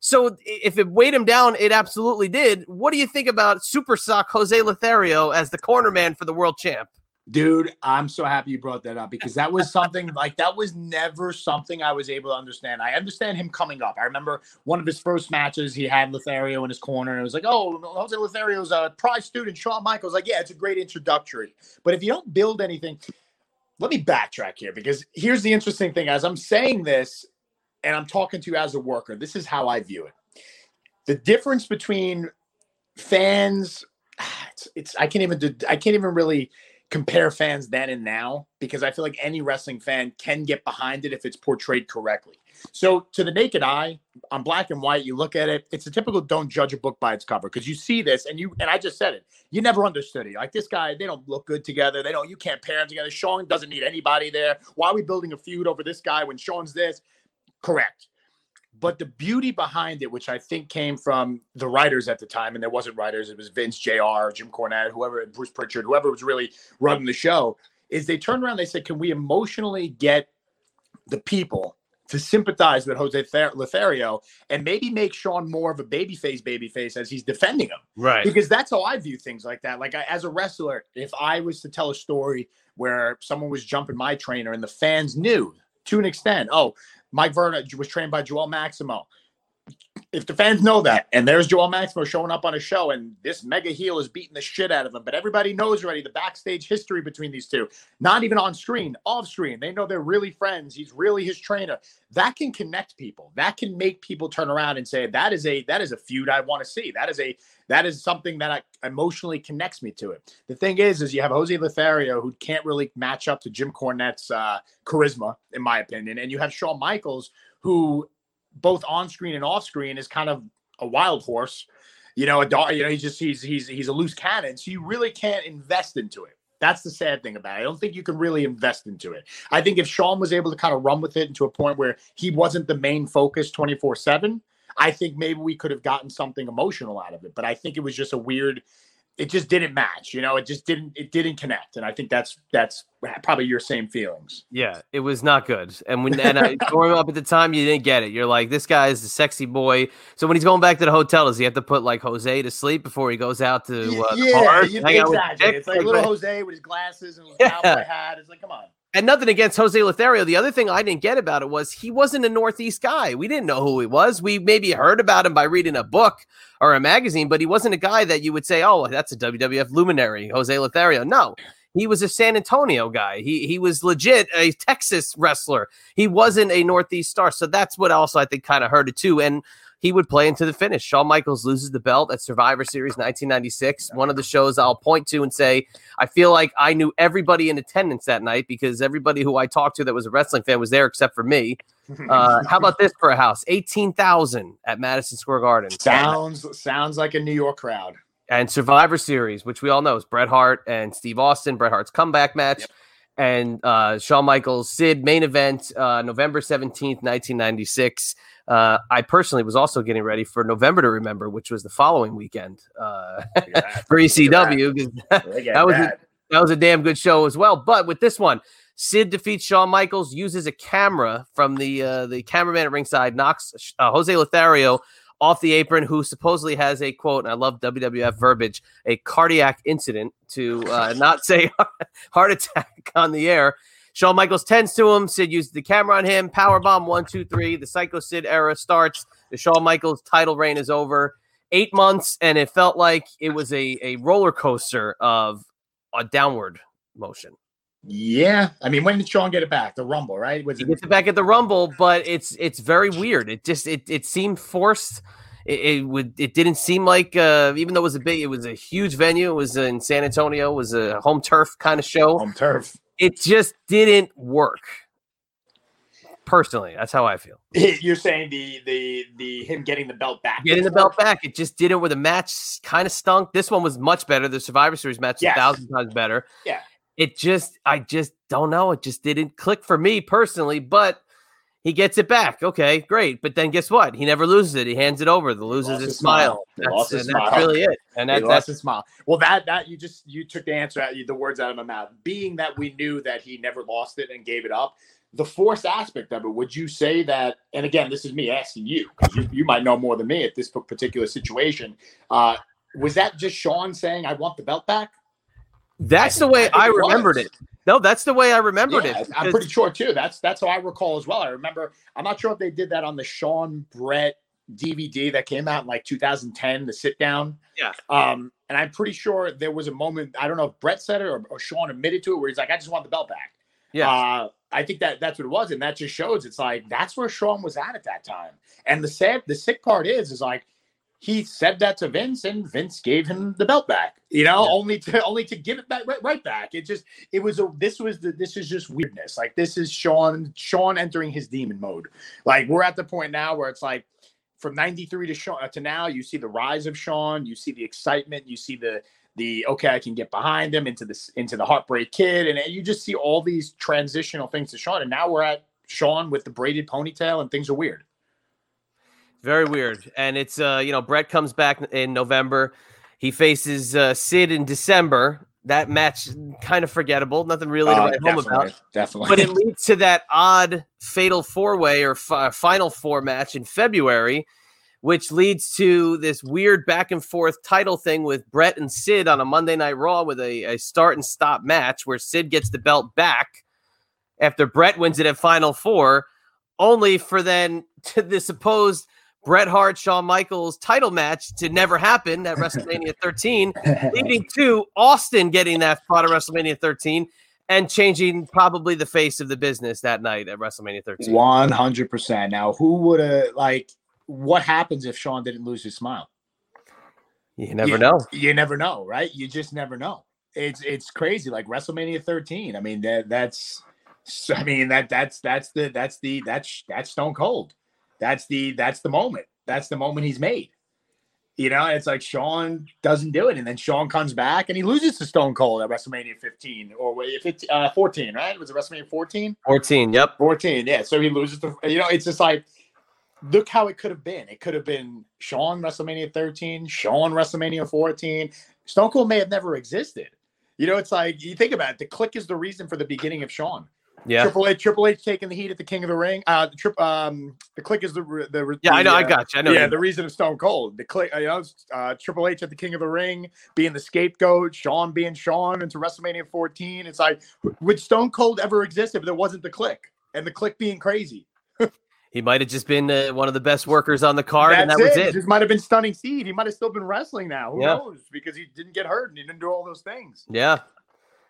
So if it weighed him down, it absolutely did. What do you think about Super Sock Jose Lothario as the corner man for the world champ? Dude, I'm so happy you brought that up because that was something like that was never something I was able to understand. I understand him coming up. I remember one of his first matches, he had Lothario in his corner, and it was like, oh, Jose Lothario's a prize student. Shawn Michaels, like, yeah, it's a great introductory. But if you don't build anything, let me backtrack here because here's the interesting thing. As I'm saying this, and I'm talking to you as a worker, this is how I view it. The difference between fans, it's, it's I can't even do, I can't even really compare fans then and now because I feel like any wrestling fan can get behind it if it's portrayed correctly. So, to the naked eye, on black and white, you look at it, it's a typical don't judge a book by its cover because you see this and you, and I just said it, you never understood it. Like this guy, they don't look good together. They don't, you can't pair them together. Shawn doesn't need anybody there. Why are we building a feud over this guy when Shawn's this? Correct. But the beauty behind it, which I think came from the writers at the time, and there wasn't writers, it was Vince, JR, Jim Cornette, whoever, Bruce Pritchard, whoever was really running the show, is they turned around, they said, Can we emotionally get the people to sympathize with Jose Lothario and maybe make Shawn more of a babyface babyface as he's defending him. Right. Because that's how I view things like that. Like I, as a wrestler, if I was to tell a story where someone was jumping my trainer and the fans knew to an extent, oh, Mike Verna was trained by Joel Maximo. If the fans know that, and there's Joel Maximo showing up on a show, and this mega heel is beating the shit out of him, but everybody knows already the backstage history between these two. Not even on screen, off screen. They know they're really friends. He's really his trainer. That can connect people. That can make people turn around and say, "That is a that is a feud I want to see. That is a that is something that I, emotionally connects me to it. The thing is, is you have Jose Lothario who can't really match up to Jim Cornette's uh, charisma, in my opinion, and you have Shawn Michaels who, both on screen and off screen, is kind of a wild horse. You know, a dog. You know, he's just he's he's he's a loose cannon, so you really can't invest into it. That's the sad thing about it. I don't think you can really invest into it. I think if Shawn was able to kind of run with it into a point where he wasn't the main focus 24 7, I think maybe we could have gotten something emotional out of it, but I think it was just a weird. It just didn't match, you know. It just didn't. It didn't connect, and I think that's that's probably your same feelings. Yeah, it was not good. And when and I, growing up at the time, you didn't get it. You're like, this guy is the sexy boy. So when he's going back to the hotel, does he have to put like Jose to sleep before he goes out to uh, yeah, bar, yeah exactly. It's like, like little Jose with his glasses and his yeah. cowboy hat. It's like, come on and nothing against Jose Lothario. The other thing I didn't get about it was he wasn't a Northeast guy. We didn't know who he was. We maybe heard about him by reading a book or a magazine, but he wasn't a guy that you would say, "Oh, that's a WWF luminary, Jose Lothario." No, he was a San Antonio guy. He he was legit a Texas wrestler. He wasn't a Northeast star. So that's what also I think kind of hurt it too. And he would play into the finish. Shawn Michaels loses the belt at Survivor Series 1996, one of the shows I'll point to and say, I feel like I knew everybody in attendance that night because everybody who I talked to that was a wrestling fan was there except for me. Uh, how about this for a house? 18,000 at Madison Square Garden. Sounds sounds like a New York crowd. And Survivor Series, which we all know is Bret Hart and Steve Austin, Bret Hart's comeback match. Yep. And uh, Shawn Michaels, Sid main event, uh, November 17th, 1996. Uh, I personally was also getting ready for November to Remember, which was the following weekend uh, that. for ECW. 'cause Look at that was a, that. that was a damn good show as well. But with this one, Sid defeats Shawn Michaels, uses a camera from the uh, the cameraman at ringside, knocks uh, Jose Lothario off the apron, who supposedly has a quote, and I love WWF verbiage, a cardiac incident to uh, not say heart attack on the air. Shawn Michaels tends to him. Sid uses the camera on him. Power bomb one, two, three. The Psycho Sid era starts. The Shawn Michaels title reign is over. Eight months, and it felt like it was a, a roller coaster of a downward motion. Yeah, I mean, when did Shawn get it back? The Rumble, right? Was He it gets it back at the Rumble, but it's it's very weird. It just it it seemed forced. It, it would it didn't seem like uh, even though it was a big it was a huge venue. It was in San Antonio. It was a home turf kind of show. home turf? It just didn't work. Personally, that's how I feel. You're saying the the the him getting the belt back, Getting the belt back, it just didn't. Where the match kind of stunk. This one was much better. The Survivor Series match Yes. a thousand times better. Yeah. It just, I just don't know. It just didn't click for me personally. But he gets it back. Okay, great. But then guess what? He never loses it. He hands it over. The losers his smile. smile. That's, his that's smile. really it. And that, that's his smile. Well, that that you just you took the answer out the words out of my mouth. Being that we knew that he never lost it and gave it up, the force aspect of it. Would you say that? And again, this is me asking you because you, you might know more than me at this particular situation. Uh, was that just Shawn saying, "I want the belt back"? That's I the way I I remembered was. it. No, that's the way I remembered Yeah, it. I'm pretty sure too. That's that's how I recall as well. I remember. I'm not sure if they did that on the Shawn Bret DVD that came out in like 2010, the sit down. Yeah. Um, and I'm pretty sure there was a moment. I don't know if Bret said it or, or Shawn admitted to it, where he's like, "I just want the belt back." yeah. Uh, I think that that's what it was, and that just shows it's like that's where Shawn was at at that time. And the sad, the sick part is, is like he said that to Vince, and Vince gave him the belt back. You know, Yeah. only to only to give it back right, right back. It just it was a this was the this is just weirdness. Like this is Shawn Shawn entering his demon mode. Like we're at the point now where it's like from 93 to Shawn uh, to now you see the rise of Shawn, you see the excitement, you see the the okay, I can get behind him into this into the heartbreak kid, and you just see all these transitional things to Shawn. And now we're at Shawn with the braided ponytail, and things are weird. Very weird. And it's uh, you know, Bret comes back in November. He faces uh, Sid in December. That match kind of forgettable. Nothing really to Uh, write home about. definitely. But it leads to that odd fatal four way or fi- final four match in February, which leads to this weird back and forth title thing with Bret and Sid on a Monday Night Raw with a, a start and stop match where Sid gets the belt back after Bret wins it at Final Four, only for then to the supposed Bret Hart Shawn Michaels title match to never happen at WrestleMania 13, leading to Austin getting that spot at WrestleMania 13 and changing probably the face of the business that night at WrestleMania 13. One hundred percent. Now, who would have like? What happens if Shawn didn't lose his smile? You never Yeah. know. You never know, right? You just never know. It's it's crazy. Like WrestleMania 13. I mean that that's. I mean that that's that's the that's the that's that's Stone Cold. That's the that's the moment. That's the moment he's made. You know, it's like Shawn doesn't do it, and then Shawn comes back and he loses to Stone Cold at WrestleMania 15 or wait, if it's uh, 14, right? Was it WrestleMania 14? 14. Yep. 14, yeah. So he loses to you know, it's just like look how it could have been. It could have been Shawn WrestleMania 13, Shawn WrestleMania 14. Stone Cold may have never existed. You know, it's like you think about it. The Kliq is the reason for the beginning of Shawn. Yeah. Triple H, Triple H taking the heat at the King of the Ring. Uh, the trip, um, the Kliq is the the Yeah, I know. the, I uh, got you. I know. yeah, you- the reason of Stone Cold. The Kliq, you know, uh, Triple H at the King of the Ring, being the scapegoat, Shawn being Shawn into WrestleMania 14. It's like, would Stone Cold ever exist if there wasn't the Kliq and the Kliq being crazy? he might have just been uh, one of the best workers on the card, and that That's was it. This might have been Stunning Steve. He might have still been wrestling now. Who Yeah. knows? Because he didn't get hurt and he didn't do all those things. Yeah.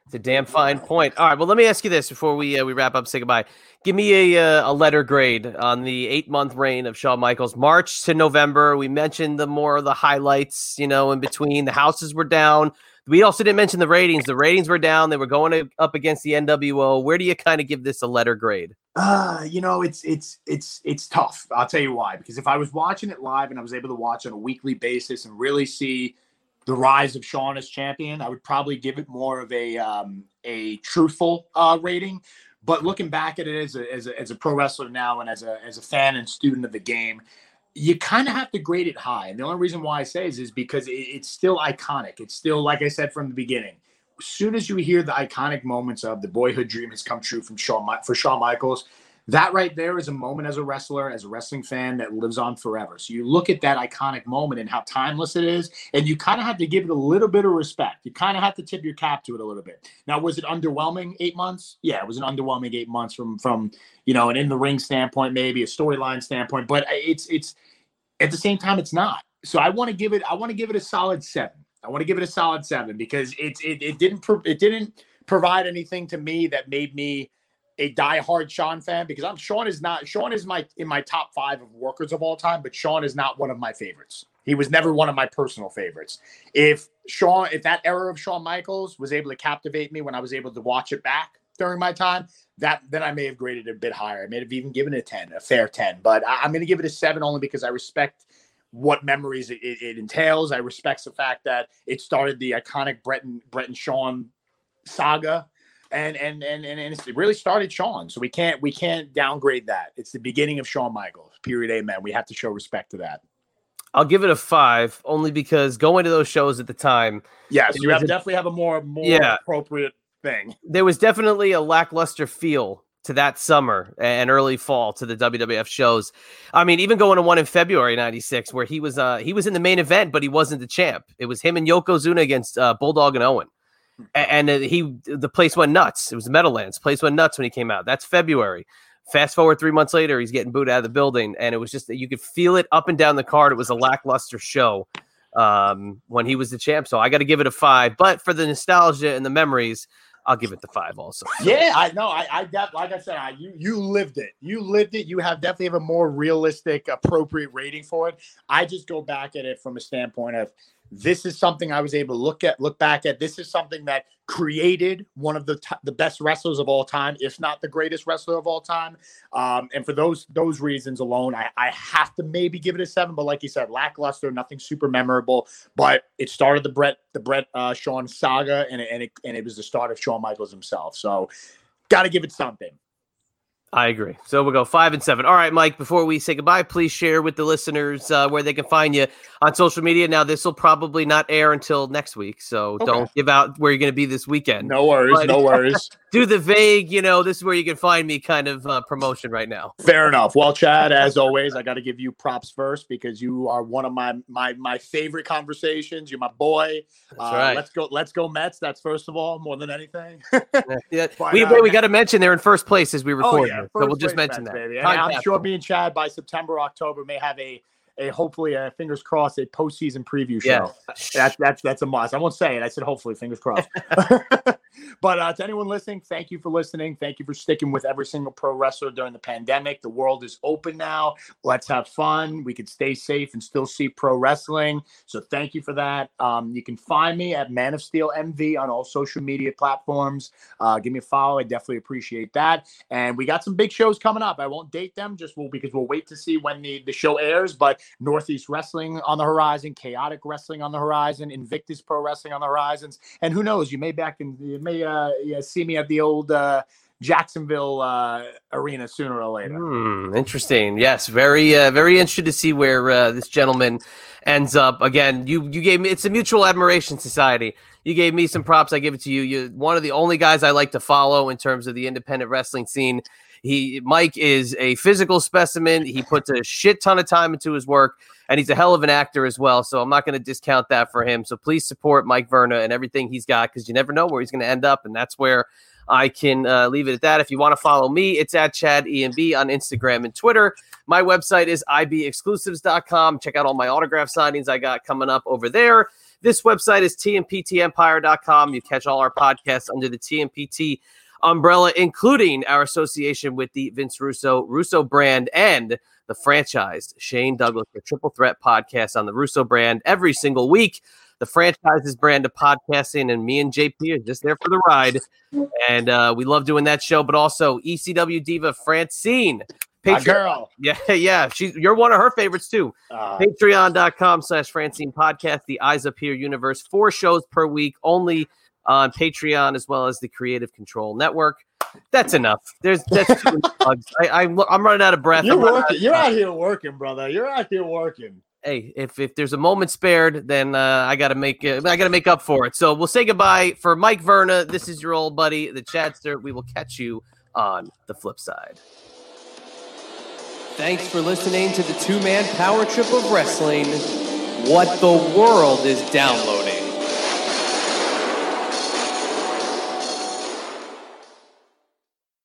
It's a damn fine point. All right. Well, let me ask you this before we uh, we wrap up. Say goodbye. Give me a uh, a letter grade on the eight month reign of Shawn Michaels, March to November. We mentioned the more of the highlights, you know, in between. The houses were down. We also didn't mention the ratings. The ratings were down. They were going up against the NWO. Where do you kind of give this a letter grade? Uh, you know, it's it's it's it's tough. I'll tell you why. Because if I was watching it live and I was able to watch on a weekly basis and really see the rise of Shawn as champion, I would probably give it more of a um, a truthful uh, rating. But looking back at it as a, as a, as a pro wrestler now and as a as a fan and student of the game, you kind of have to grade it high. And the only reason why I say is is because it, it's still iconic. It's still like I said from the beginning. As soon as you hear the iconic moments of the boyhood dream has come true from Shawn for Shawn Michaels, that right there is a moment as a wrestler, as a wrestling fan that lives on forever. So you look at that iconic moment and how timeless it is, and you kind of have to give it a little bit of respect. You kind of have to tip your cap to it a little bit. Now, was it underwhelming eight months? Yeah, it was an underwhelming eight months from from you know an in the ring standpoint, maybe a storyline standpoint, but it's it's at the same time it's not. So I want to give it I want to give it a solid seven. I want to give it a solid seven because it's it, it didn't it didn't provide anything to me that made me a die-hard Shawn fan because I'm Shawn is not Shawn is my in my top five of workers of all time, but Shawn is not one of my favorites. He was never one of my personal favorites. If Shawn, if that era of Shawn Michaels was able to captivate me when I was able to watch it back during my time, that then I may have graded it a bit higher. I may have even given it a 10, a fair 10. But I, am going to give it a seven only because I respect what memories it, it, it, entails. I respect the fact that it started the iconic Bret and, Shawn saga and and and and, it really started Shawn. So we can't we can't downgrade that. It's the beginning of Shawn Michaels. Period. Amen. We have to show respect to that. I'll give it a five, only because going to those shows at the time. Yes, you have definitely have a more more yeah, appropriate thing. There was definitely a lackluster feel to that summer and early fall to the WWF shows. I mean, even going to one in February '96 where he was uh he was in the main event, but he wasn't the champ. It was him and Yokozuna against uh, Bulldog and Owen and he the place went nuts. It was Meadowlands. Place went nuts when he came out. That's February. Fast forward three months later, he's getting booed out of the building, and it was just that you could feel it up and down the card. It was a lackluster show um, when he was the champ. So I got to give it a five. But for the nostalgia and the memories, I'll give it the five also. Yeah, I know. I, I def, like I said, I, you you lived it. You lived it. You have definitely have a more realistic, appropriate rating for it. I just go back at it from a standpoint of this is something I was able to look at, look back at. This is something that created one of the t- the best wrestlers of all time, if not the greatest wrestler of all time. Um, and for those those reasons alone, I, I have to maybe give it a seven. But like you said, lackluster, nothing super memorable. But it started the Bret the Bret uh, Shawn saga, and it, and it and it was the start of Shawn Michaels himself. So, got to give it something. I agree. So we'll go five and seven. All right, Mike, before we say goodbye, please share with the listeners uh, where they can find you on social media. Now, this will probably not air until next week. So okay. don't give out where you're going to be this weekend. No worries. But, no worries. do the vague, you know, this is where you can find me kind of uh, promotion right now. Fair enough. Well, Chad, as always, I got to give you props first because you are one of my my my favorite conversations. You're my boy. That's uh, right. Let's go. Let's go Mets. That's first of all, more than anything. yeah. But, we we got to mention they're in first place as we record. Oh, yeah. So we'll just mention that. Baby. I'm sure me and Chad by September, October may have a a hopefully a fingers crossed a postseason preview show. That's that's that's a must. I won't say it. I said hopefully, fingers crossed. but uh, to anyone listening, thank you for listening. Thank you for sticking with every single pro wrestler during the pandemic. The world is open now. Let's have fun. We can stay safe and still see pro wrestling. So thank you for that. Um, you can find me at Man of Steel MV on all social media platforms. Uh, give me a follow. I definitely appreciate that. And we got some big shows coming up. I won't date them just because we'll wait to see when the the show airs. But Northeast Wrestling on the horizon, Chaotic Wrestling on the horizon, Invictus Pro Wrestling on the horizons, and who knows? You may back in, may uh, yeah, see me at the old uh, Jacksonville uh, arena sooner or later. Hmm, interesting. Yes, very uh, very interested to see where uh, this gentleman ends up. Again, you you gave me it's a mutual admiration society. You gave me some props. I give it to you. You're one of the only guys I like to follow in terms of the independent wrestling scene. He Mike is a physical specimen. He puts a shit ton of time into his work, and he's a hell of an actor as well. So I'm not going to discount that for him. So please support Mike Verna and everything he's got because you never know where he's going to end up, and that's where I can uh, leave it at that. If you want to follow me, it's at Chad EMB on Instagram and Twitter. My website is ibexclusives.com. Check out all my autograph signings I got coming up over there. This website is tmptempire.com. You catch all our podcasts under the TMPT umbrella, including our association with the Vince Russo Russo brand and the franchised Shane Douglas, the Triple Threat podcast on the Russo brand every single week. The franchise's brand of podcasting, and me and JP are just there for the ride. And uh, we love doing that show, but also ECW diva Francine. My girl. Yeah, yeah. She's you're one of her favorites too. Uh, Patreon.com slash Francine Podcast, the Eyes Up Here universe. Four shows per week, only on Patreon as well as the Creative Control Network. That's enough. There's that's too many plugs. I, I, I'm running out of breath. you're I'm running out You're out here working, brother. You're out here working. Hey, if if there's a moment spared, then uh, I gotta make uh, I gotta make up for it. So we'll say goodbye for Mike Verna. This is your old buddy, the Chadster. We will catch you on the flip side. Thanks for listening to the two man power trip of wrestling. What the world is downloading.